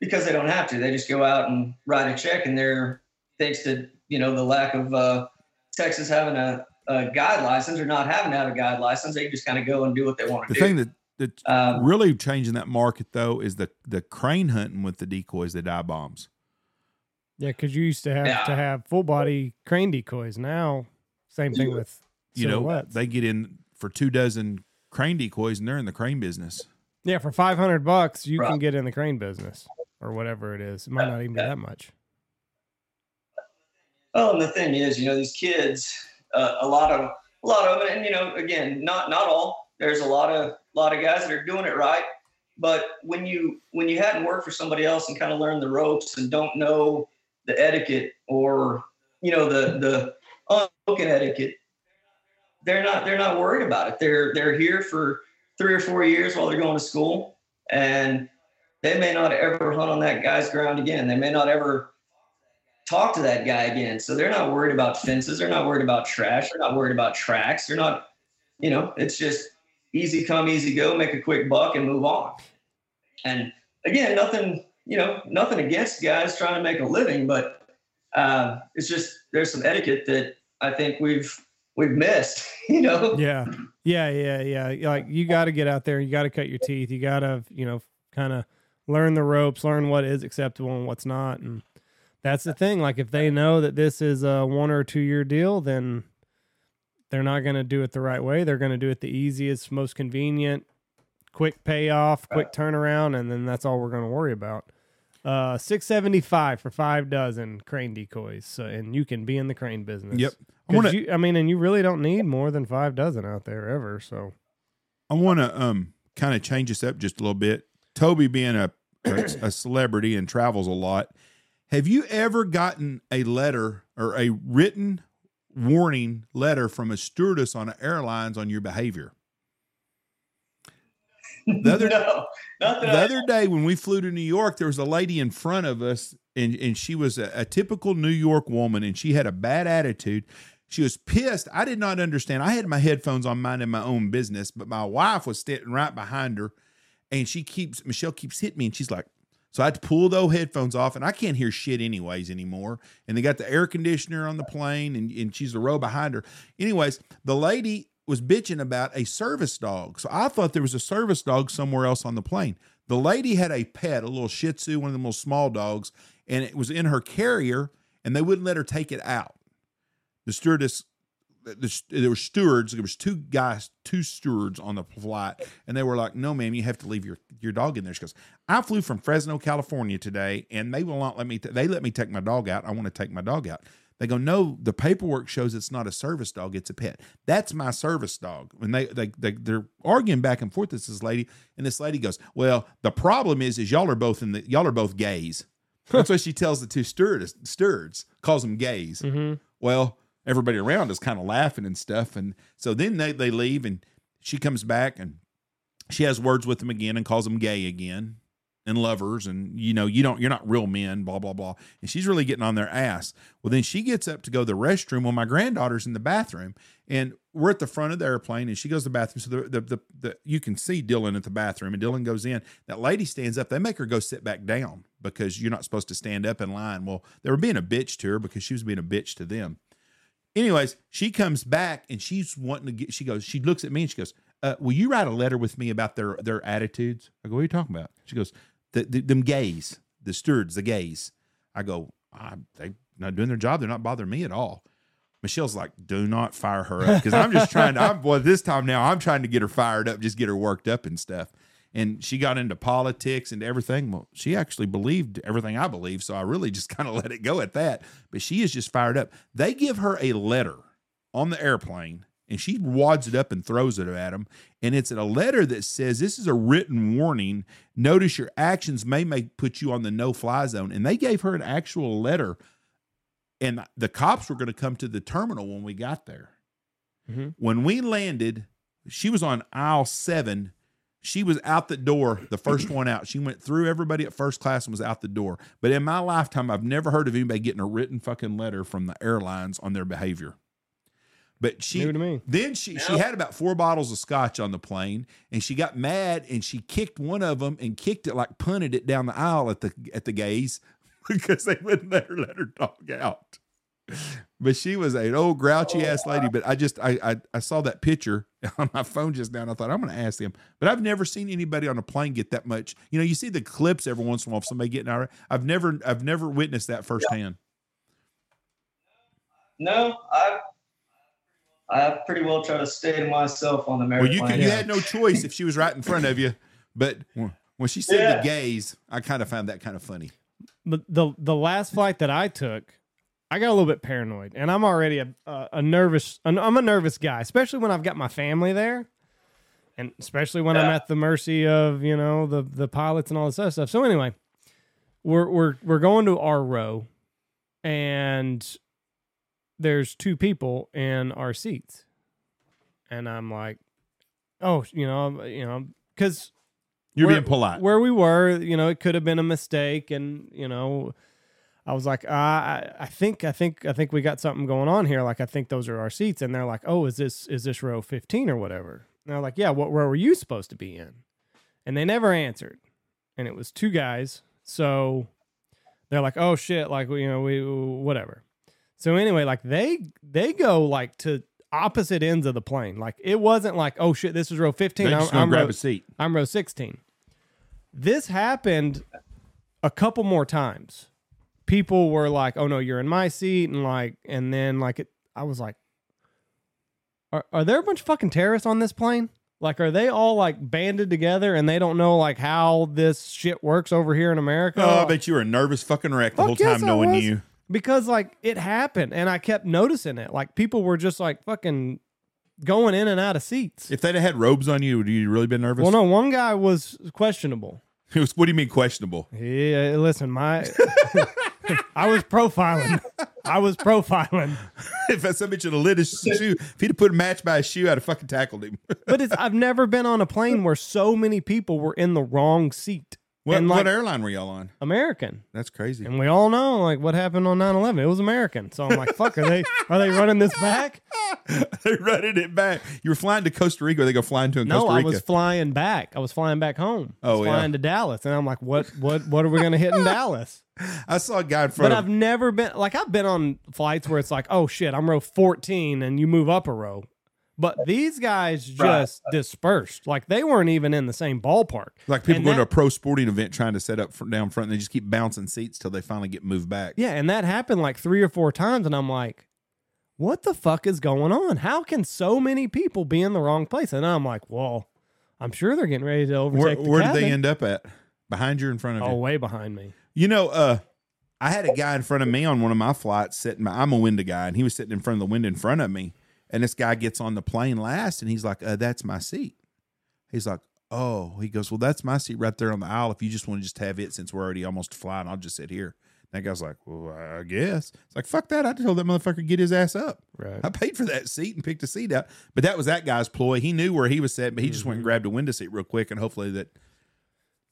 C: because they don't have to. They just go out and write a check and they're thanks to you know the lack of uh, texas having a, a guide license or not having to have a guide license they just kind of go and do what they want to
B: The
C: do The
B: thing that that's
C: Um,
B: really changing that market though is the the crane hunting with the decoys, the die bombs.
A: Yeah, because you used to have
C: Yeah.
A: to have full body crane decoys. Now, same thing with
B: You know,
A: silhouettes.
B: they get in for two dozen crane decoys and they're in the crane business.
A: yeah, for five hundred bucks, you can get in the crane business or whatever it is. It might not even be that much.
C: Well, and the thing is, you know, these kids, uh, a lot of a lot of it, and you know, again, not not all. There's a lot of lot of guys that are doing it right, but when you when you hadn't worked for somebody else and kind of learned the ropes and don't know the etiquette or you know the the unspoken etiquette, they're not they're not worried about it. They're they're here for three or four years while they're going to school, and they may not ever hunt on that guy's ground again. They may not ever talk to that guy again. So they're not worried about fences. They're not worried about trash. They're not worried about tracks. They're not, you know, it's just easy come, easy go, make a quick buck and move on. And again, nothing, you know, nothing against guys trying to make a living, but uh, it's just there's some etiquette that I think we've we've missed, you know.
A: Yeah, yeah, yeah, yeah. Like you got to get out there. You got to cut your teeth. You got to, you know, kind of learn the ropes, learn what is acceptable and what's not. And that's the thing. Like if they know that this is a one or two year deal, then they're not going to do it the right way. They're going to do it the easiest, most convenient, quick payoff, quick turnaround, and then that's all we're going to worry about. Uh, six seventy five for five dozen crane decoys, so, and you can be in the crane business.
B: Yep. I to
A: you, I mean, and you really don't need more than five dozen out there ever. So
B: I want to um kind of change this up just a little bit. Toby being a a celebrity and travels a lot, have you ever gotten a letter or a written warning letter from a stewardess on airlines on your behavior? The other
C: no,
B: the
C: I-
B: other day when we flew to New York, there was a lady in front of us, and, and she was a, a typical New York woman, and she had a bad attitude. She was pissed. I did not understand. I had my headphones on, minding my own business, but my wife was sitting right behind her, and she keeps Michelle keeps hitting me, and she's like, so I had to pull those headphones off, and I can't hear shit anyways anymore. And they got the air conditioner on the plane, and, and she's the row behind her. Anyways, the lady was bitching about a service dog. So I thought there was a service dog somewhere else on the plane. The lady had a pet, a little Shih Tzu, one of them little small dogs, and it was in her carrier, and they wouldn't let her take it out. The stewardess, the, there were stewards. There was two guys, two stewards on the flight, and they were like, "No, ma'am, you have to leave your your dog in there." She goes, "I flew from Fresno, California today, and they will not let me. T- they let me take my dog out. I want to take my dog out." They go, no, the paperwork shows it's not a service dog, it's a pet. That's my service dog. And they, they, they they're arguing back and forth with this lady, and this lady goes, Well, the problem is is y'all are both in the y'all are both gays. That's what she tells the two stewards, stewards, calls them gays.
A: mm-hmm.
B: Well, everybody around is kind of laughing and stuff. And so then they, they leave and she comes back and she has words with them again and calls them gay again. and lovers and you know you don't you're not real men blah blah blah and she's really getting on their ass well then she gets up to go to the restroom while my granddaughter's in the bathroom and we're at the front of the airplane and she goes to the bathroom so the, the, the, the you can see dylan at the bathroom and dylan goes in that lady stands up they make her go sit back down because you're not supposed to stand up in line well they were being a bitch to her because she was being a bitch to them anyways she comes back and she's wanting to get she goes she looks at me and she goes uh, will you write a letter with me about their their attitudes i go what are you talking about she goes the, the, them gays, the stewards, the gays. I go, ah, they not doing their job. They're not bothering me at all. Michelle's like, do not fire her up because I'm just trying to. I'm well this time now. I'm trying to get her fired up, just get her worked up and stuff. And she got into politics and everything. Well, she actually believed everything I believe, so I really just kind of let it go at that. But she is just fired up. They give her a letter on the airplane and she wads it up and throws it at him. And it's a letter that says, This is a written warning. Notice your actions may, may put you on the no fly zone. And they gave her an actual letter. And the cops were going to come to the terminal when we got there.
A: Mhm.
B: When we landed, she was on aisle seven. She was out the door, the first one out. She went through everybody at first class and was out the door. But in my lifetime, I've never heard of anybody getting a written fucking letter from the airlines on their behavior. But she
A: to me.
B: then she she had about four bottles of scotch on the plane, and she got mad and she kicked one of them and kicked it like punted it down the aisle at the at the gays because they wouldn't let her let her dog out. But she was an old grouchy oh, ass lady. But I just I, I I saw that picture on my phone just now. and I thought I'm going to ask them. But I've never seen anybody on a plane get that much. You know, you see the clips every once in a while of somebody getting out. I've never I've never witnessed that firsthand.
C: No, I I pretty well try to stay to myself on the
B: Well, you could, you had no choice if she was right in front of you. But when she said
C: Yeah.
B: the gays, I kind of found that kind of funny.
A: But the the last flight that I took, I got a little bit paranoid, and I'm already a a, a nervous. I'm a nervous guy, especially when I've got my family there, and especially when I'm at the mercy of you know the the pilots and all this other stuff. So anyway, we're we're we're going to our row, and there's two people in our seats, and I'm like, oh, you know, you know, because
B: You're
A: where-
B: being polite.
A: Where we were, you know, it could have been a mistake, and you know, I was like, uh, I, I think, I think, I think we got something going on here. Like, I think those are our seats, and they're like, oh, is this is this row fifteen or whatever? And they're like, yeah, what row were you supposed to be in? And they never answered, and it was two guys, so they're like, oh shit, like you know, we whatever. So anyway, like they they go like to opposite ends of the plane. Like it wasn't like, oh shit, this is row fifteen.
B: They're
A: I'm, I'm
B: grab
A: row,
B: a seat.
A: I'm row 16. This happened a couple more times. People were like, "Oh no, you're in my seat," and like, and then like, it, I was like, "Are are there a bunch of fucking terrorists on this plane? Like, are they all like banded together and they don't know like how this shit works over here in America?"
B: Oh, I bet you were a nervous fucking wreck the
A: Fuck
B: whole
A: yes,
B: time
A: I
B: knowing
A: was.
B: you.
A: because like it happened, and I kept noticing it. Like people were just like fucking going in and out of seats.
B: If they'd have had robes on you, would you really been nervous?
A: Well, no, one guy was questionable.
B: It was, what do you mean questionable?
A: Yeah, listen, my I was profiling. I was profiling.
B: if that some bitch had lit his shoe, if he'd have put a match by his shoe, I'd have fucking tackled him.
A: But it's I've never been on a plane where so many people were in the wrong seat.
B: What,
A: and
B: what airline were y'all on?
A: American.
B: That's crazy.
A: And we all know like what happened on 9-11. It was American. So I'm like, fuck, are they are they running this back?
B: they running it back. You were flying to Costa Rica. They go flying to
A: No,
B: Costa
A: I was flying back. I was flying back home. Oh, I was
B: Oh, yeah.
A: flying to Dallas. And I'm like, what what what are we gonna hit in Dallas?
B: I saw a guy in front
A: But
B: of
A: I've never been like I've been on flights where it's like, oh shit, I'm row 14 and you move up a row. But these guys just
C: Right.
A: dispersed. Like they weren't even in the same ballpark.
B: like people
A: And
B: going to a pro sporting event trying to set up down front and they just keep bouncing seats till they finally get moved back.
A: Yeah, and that happened like three or four times, and I'm like, what the fuck is going on? How can so many people be in the wrong place? And I'm like, well, I'm sure they're getting ready to overtake
B: Where, where did they end up at? Behind you or in front of you?
A: Oh, way behind me.
B: You know, uh, I had a guy in front of me on one of my flights sitting. I'm a window guy, and he was sitting in front of the window in front of me. And this guy gets on the plane last, and he's like, uh, "That's my seat." He's like, "Oh," he goes, "Well, that's my seat right there on the aisle. If you just want to just have it, since we're already almost flying, I'll just sit here." And That guy's like, "Well, I guess." It's like, "Fuck that!" I told that motherfucker get his ass up.
A: Right.
B: I paid for that seat and picked a seat out. But that was that guy's ploy. He knew where he was sitting, but he just went and grabbed a window seat real quick, and hopefully that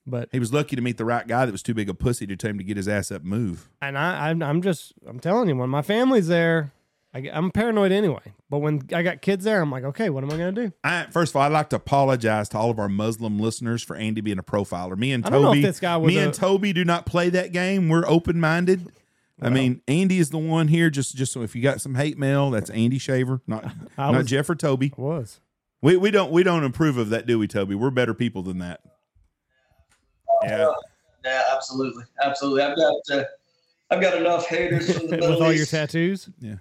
A: But
B: He was lucky to meet the right guy that was too big a pussy to tell him to get his ass up and move.
A: and I, I'm, I'm just, I'm telling you, when my family's there, I, get- I'm paranoid anyway. But when I got kids there, I'm like, okay, what am I gonna do?
B: I, first of all, I'd like to apologize to all of our Muslim listeners for Andy being a profiler. Me and
A: I don't know if
B: Toby,
A: this guy
B: me
A: a-
B: and Toby do not play that game. We're open minded. I mean, Andy is the one here. Just, just so if you got some hate mail, that's Andy Shaver, not
A: I
B: not
A: was-
B: Jeff or Toby.
A: I was.
B: We we don't we don't approve of that, do we, Toby? We're better people than that. Yeah,
C: Yeah, absolutely, absolutely. I've got uh, I've got enough haters from the
A: With
C: Middle
A: all your tattoos.
B: yeah.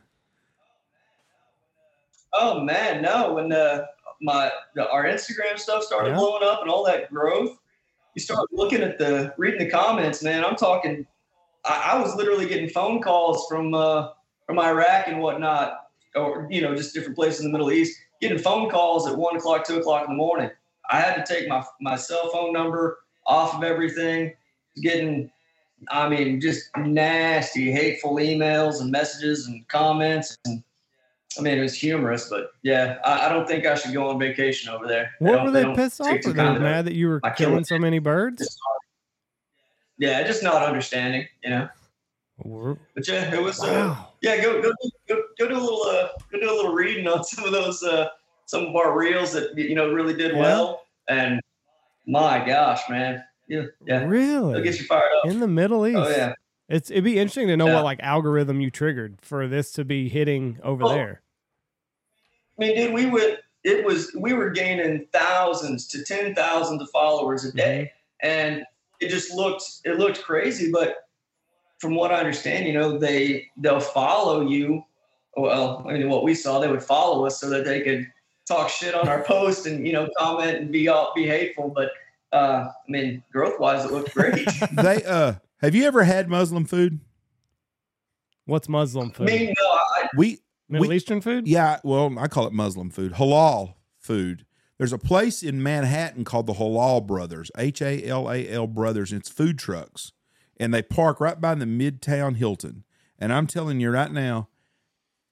C: Oh man, no. When the my the, our Instagram stuff started
A: Yeah.
C: blowing up and all that growth, you start looking at the reading the comments. Man, I'm talking. I, I was literally getting phone calls from uh, from Iraq and whatnot, or you know, just different places in the Middle East, getting phone calls at one o'clock, two o'clock in the morning. I had to take my my cell phone number off of everything. Getting, I mean, just nasty, hateful emails and messages and comments and I mean, it was humorous, but yeah, I, I don't think I should go on vacation over there.
A: What were they
C: don't
A: pissed off?
C: take too
A: Were they
C: kindly to it.
A: mad that you were killing so many birds?
C: Yeah, just not understanding, you know. But yeah, it was. Uh, yeah, go go go go do a little uh, go do a little reading on some of those uh, some of our reels that you know really did
A: Yeah.
C: well. And my gosh, man, yeah, yeah, it'll
A: Really?
C: get you fired up.
A: In the Middle East.
C: Oh yeah.
A: It's it'd be interesting to know
C: Yeah.
A: what like algorithm you triggered for this to be hitting over
C: Oh.
A: there.
C: I mean, dude, we would. It was we were gaining thousands to ten thousands of followers a day, and it just looked it looked crazy. But from what I understand, you know, they they'll follow you. Well, I mean, what we saw, they would follow us so that they could talk shit on our post and you know comment and be all be hateful. But uh, I mean, growth wise, it looked great.
B: they uh, have you ever had Muslim food?
A: What's Muslim
C: I
A: food?
C: mean, no, I,
B: We
A: Middle
B: we-
A: Eastern food?
B: Yeah, well, I call it Muslim food, halal food. There's a place in Manhattan called the Halal Brothers, H A L A L Brothers, and it's food trucks. And they park right by the Midtown Hilton. And I'm telling you right now,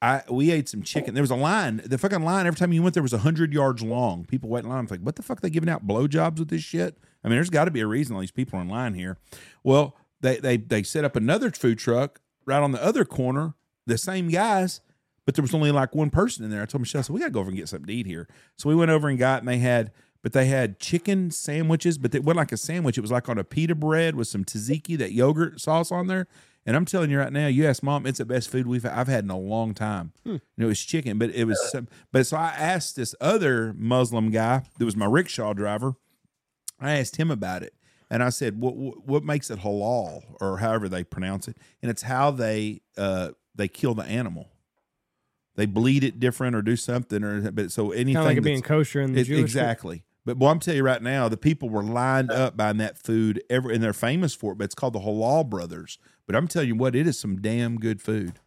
B: I we ate some chicken. There was a line. The fucking line every time you went there was hundred yards long. People waiting in line. I'm like, what the fuck? They giving out blowjobs with this shit? I mean, there's got to be a reason all these people are in line here. Well, they they they set up another food truck right on the other corner. The same guys, but there was only like one person in there. I told Michelle, so we got to go over and get something to eat here. So we went over and got, and they had, but they had chicken sandwiches, but it wasn't like a sandwich. It was like on a pita bread with some tzatziki, that yogurt sauce on there. And I'm telling you right now, you ask mom, it's the best food we've I've had in a long time. You know, it was chicken, but it was some, but so I asked this other Muslim guy that was my rickshaw driver. I asked him about it, and I said, "What what, what makes it halal, or however they pronounce it?" And it's how they uh they kill the animal. They bleed it different or do something, or but so anything
A: like it being kosher in the
B: it-
A: Jewish
B: exactly. But boy, I'm telling you right now, the people were lined up buying that food every, and they're famous for it. But it's called the Halal Brothers. But I'm telling you what, it is some damn good food.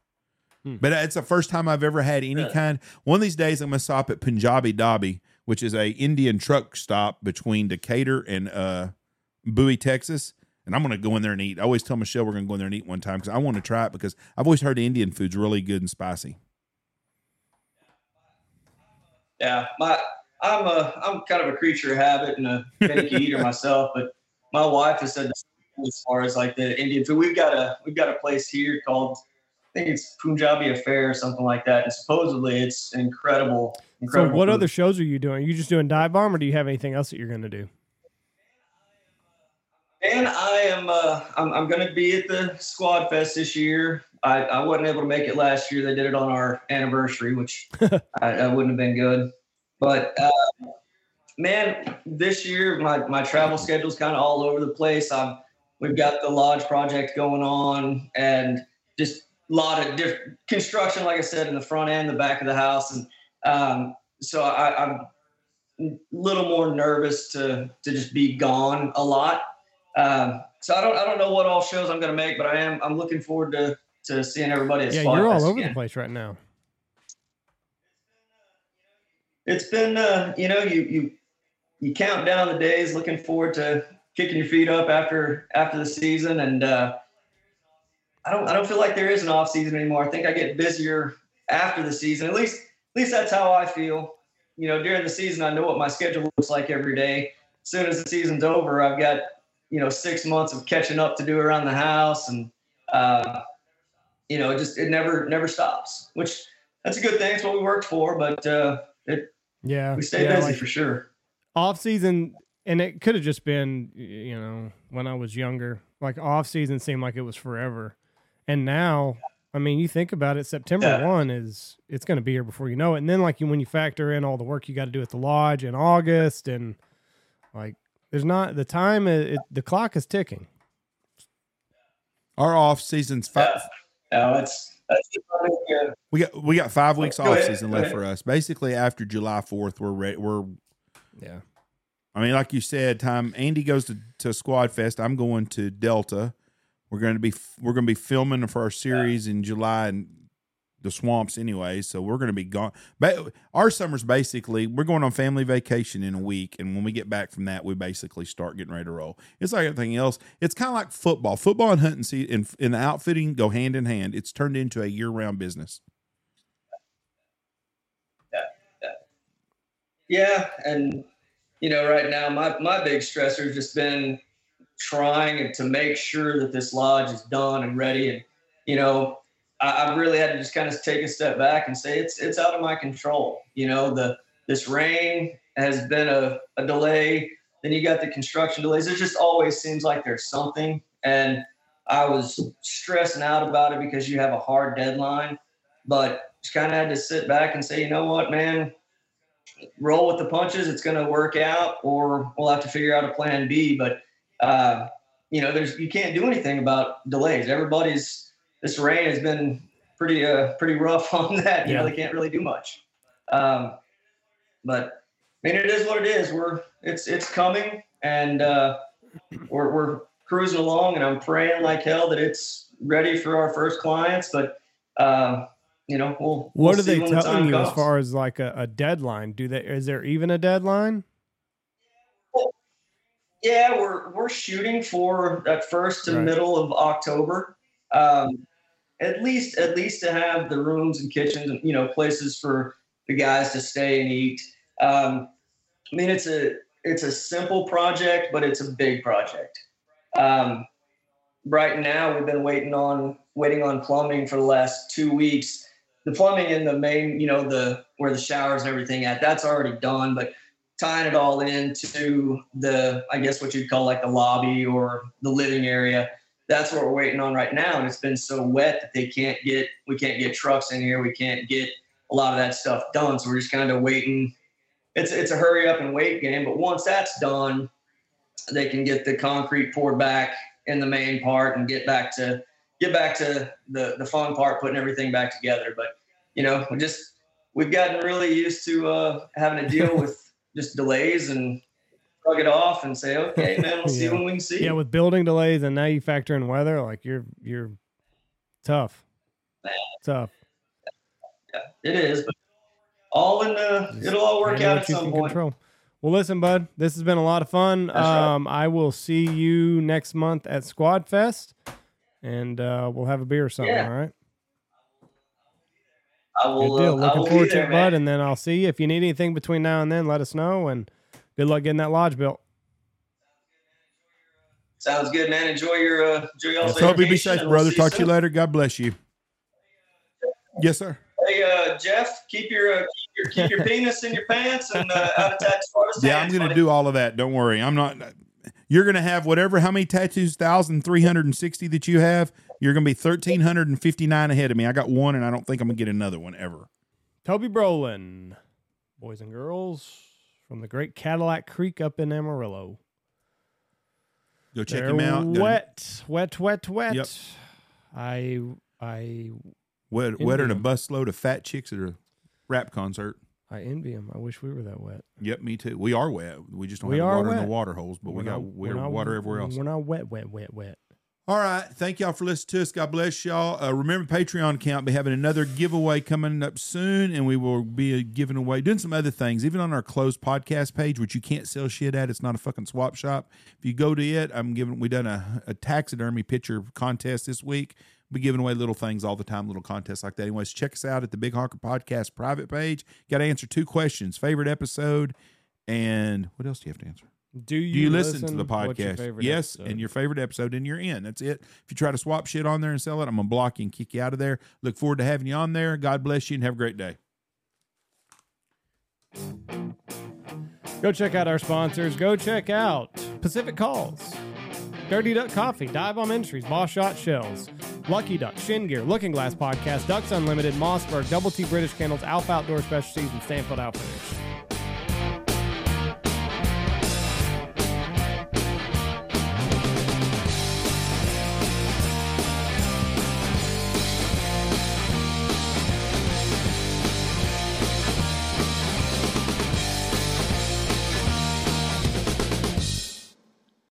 A: Hmm.
B: But it's the first time I've ever had any kind. One of these days, I'm gonna stop at Punjabi Dhabi, which is a Indian truck stop between Decatur and uh, Bowie, Texas. And I'm gonna go in there and eat. I always tell Michelle we're gonna go in there and eat one time because I want to try it because I've always heard Indian food's really good and spicy.
C: Yeah, my I'm a I'm kind of a creature of habit and a finicky eater myself, but my wife has said as far as like the Indian food. We've got a we've got a place here called I think it's Punjabi Affair or something like that, and supposedly it's incredible. incredible So
A: what
C: food.
A: other shows are you doing? Are you just doing dive bomb, or do you have anything else that you're going to do?
C: And I am uh, I'm, I'm going to be at the Squad Fest this year. I, I wasn't able to make it last year. They did it on our anniversary, which I, I wouldn't have been good. But uh, man, this year my my travel schedule is kind of all over the place. I'm we've got the lodge project going on, and just a lot of different construction, like I said, in the front end, the back of the house, and um, so I, I'm a little more nervous to to just be gone a lot. Um, so I don't I don't know what all shows I'm going to make, but I am I'm looking forward to to seeing everybody. At
A: Yeah,
C: Spot
A: you're all over
C: again.
A: the place right now.
C: It's been uh, you know you you you count down the days, looking forward to kicking your feet up after after the season, and uh, I don't I don't feel like there is an off season anymore. I think I get busier after the season. At least at least that's how I feel. You know, during the season, I know what my schedule looks like every day. As soon as the season's over, I've got you know six months of catching up to do around the house, and uh, you know, it just it never never stops. Which that's a good thing. It's what we worked for, but uh, it
A: Yeah.
C: we stay
A: yeah,
C: busy
A: like
C: for sure.
A: off season and it could have just been you know when I was younger. Like off season seemed like it was forever. And now, I mean, you think about it, September
C: Yeah.
A: 1 is it's going to be here before you know it. And then like you, when you factor in all the work you got to do at the lodge in August and like there's not the time it, it, the clock is ticking.
B: Our off season's five.
C: Yeah. No, it's that's just something,
B: We got we got five weeks
C: Go
B: off season left
C: ahead.
B: for us. Basically, after July fourth, we're ready. We're
A: Yeah.
B: I mean, like you said, time Andy goes to, to Squad Fest. I'm going to Delta. We're going to be we're going to be filming for our series in July and the swamps anyway. So we're going to be gone. But our summer's basically we're going on family vacation in a week, and when we get back from that, we basically start getting ready to roll. It's like everything else. It's kind of like football. Football and hunting see and, and the outfitting go hand in hand. It's turned into a year round business.
C: Yeah, yeah, yeah, and you know, right now my my big stressor has just been trying to make sure that this lodge is done and ready. And you know, I, I've really had to just kind of take a step back and say it's it's out of my control. You know, the this rain has been a, a delay. Then you got the construction delays. It just always seems like there's something. And I was stressing out about it because you have a hard deadline. But just kind of had to sit back and say, you know what, man, roll with the punches. It's going to work out, or we'll have to figure out a plan B. But uh, you know, there's you can't do anything about delays. Everybody's this rain has been pretty uh pretty rough on that. You know, they can't really do much. Um, but I mean, it is what it is. We're it's it's coming, and uh, we're we're cruising along, and I'm praying like hell that it's ready for our first clients. But uh, you know, we'll
A: What
C: we'll
A: are they
C: the
A: telling
C: time
A: you as far as like a, a deadline? Do they is there even a deadline?
C: Yeah, we're we're shooting for that first to
A: Right.
C: middle of October. Um, at least at least to have the rooms and kitchens and you know places for the guys to stay and eat. Um, I mean, it's a it's a simple project, but it's a big project. Um, right now, we've been waiting on waiting on plumbing for the last two weeks. The plumbing in the main, you know, the where the showers and everything at, that's already done, but tying it all into the i guess what you'd call like the lobby or the living area that's what we're waiting on right now. And it's been so wet that they can't get we can't get trucks in here. We can't get a lot of that stuff done. So we're just kind of waiting. It's it's a hurry up and wait game but once that's done they can get the concrete poured back in the main part and get back to get back to the the fun part putting everything back together. But you know we just we've gotten really used to uh, having to deal with just delays and plug it off and say, okay, man, we'll see
A: Yeah.
C: when we can see.
A: Yeah, with building delays and now you factor in weather, like you're you're tough. Tough.
C: Yeah, it is, but all in the,
A: Just
C: it'll all work out at
A: you
C: some
A: can
C: point.
A: control. Well, listen, bud, this has been a lot of fun.
C: That's right.
A: Um, I will see you next month at Squad Fest, and uh, we'll have a beer or something.
C: Yeah.
A: All right.
C: I
A: Good
C: will,
A: deal.
C: uh, I
A: Looking
C: will
A: forward
C: be
A: to it,
C: man.
A: bud. And then I'll see you. If you need anything between now and then, let us know. And good luck getting that lodge built.
C: Sounds good, man. Enjoy your, uh, enjoy y'all's
B: Let's hope you be safe, brother. Talk to you later. God bless you. Yes, sir.
C: Hey, uh, Jeff, keep your, uh, keep your, keep your penis in your pants and uh, out of tattoo artist
B: Yeah, I'm going to do all of that. Don't worry. I'm not. You're going to have whatever, how many tattoos, 1,360 that you have, you're going to be 1,359 ahead of me. I got one, and I don't think I'm going to get another one ever.
A: Toby Brohlin, boys and girls from the great Cadillac Creek up in Amarillo.
B: Go check
A: They're
B: him out.
A: Wet, wet, wet, wet.
B: Yep.
A: I, I,
B: Wet, wetter than a busload of fat chicks at a rap concert.
A: I envy him. I wish we were that wet.
B: Yep, me too. We are wet. We just don't
A: We
B: have water in the water holes, but we
A: We're
B: got
A: not-
B: we
A: we're
B: water everywhere else.
A: We're not wet, wet, wet, wet.
B: All right. Thank y'all for listening to us. God bless y'all. Uh, remember, Patreon account be having another giveaway coming up soon, and we will be giving away, doing some other things, even on our closed podcast page, which you can't sell shit at. It's not a fucking swap shop. If you go to it, I'm giving. We done a, a taxidermy picture contest this week. Be giving away little things all the time, little contests like that. Anyways, check us out at the Big Honker Podcast private page. Got to answer two questions: favorite episode, and what else do you have to answer?
A: Do you,
B: Do you listen, to the podcast? Yes,
A: episode?
B: and your favorite episode, and you're in. That's it. If you try to swap shit on there and sell it, I'm gonna block you and kick you out of there. Look forward to having you on there. God bless you and have a great day.
A: Go check out our sponsors. Go check out Pacific Calls, Dirty Duck Coffee, Dive Bomb Industries, Boss Shot Shells, Lucky Duck, Shin Gear, Looking Glass Podcast, Ducks Unlimited, Mossberg, Double T British Kennels, Alpha Outdoor Specialties, and Stanfield Outfitters.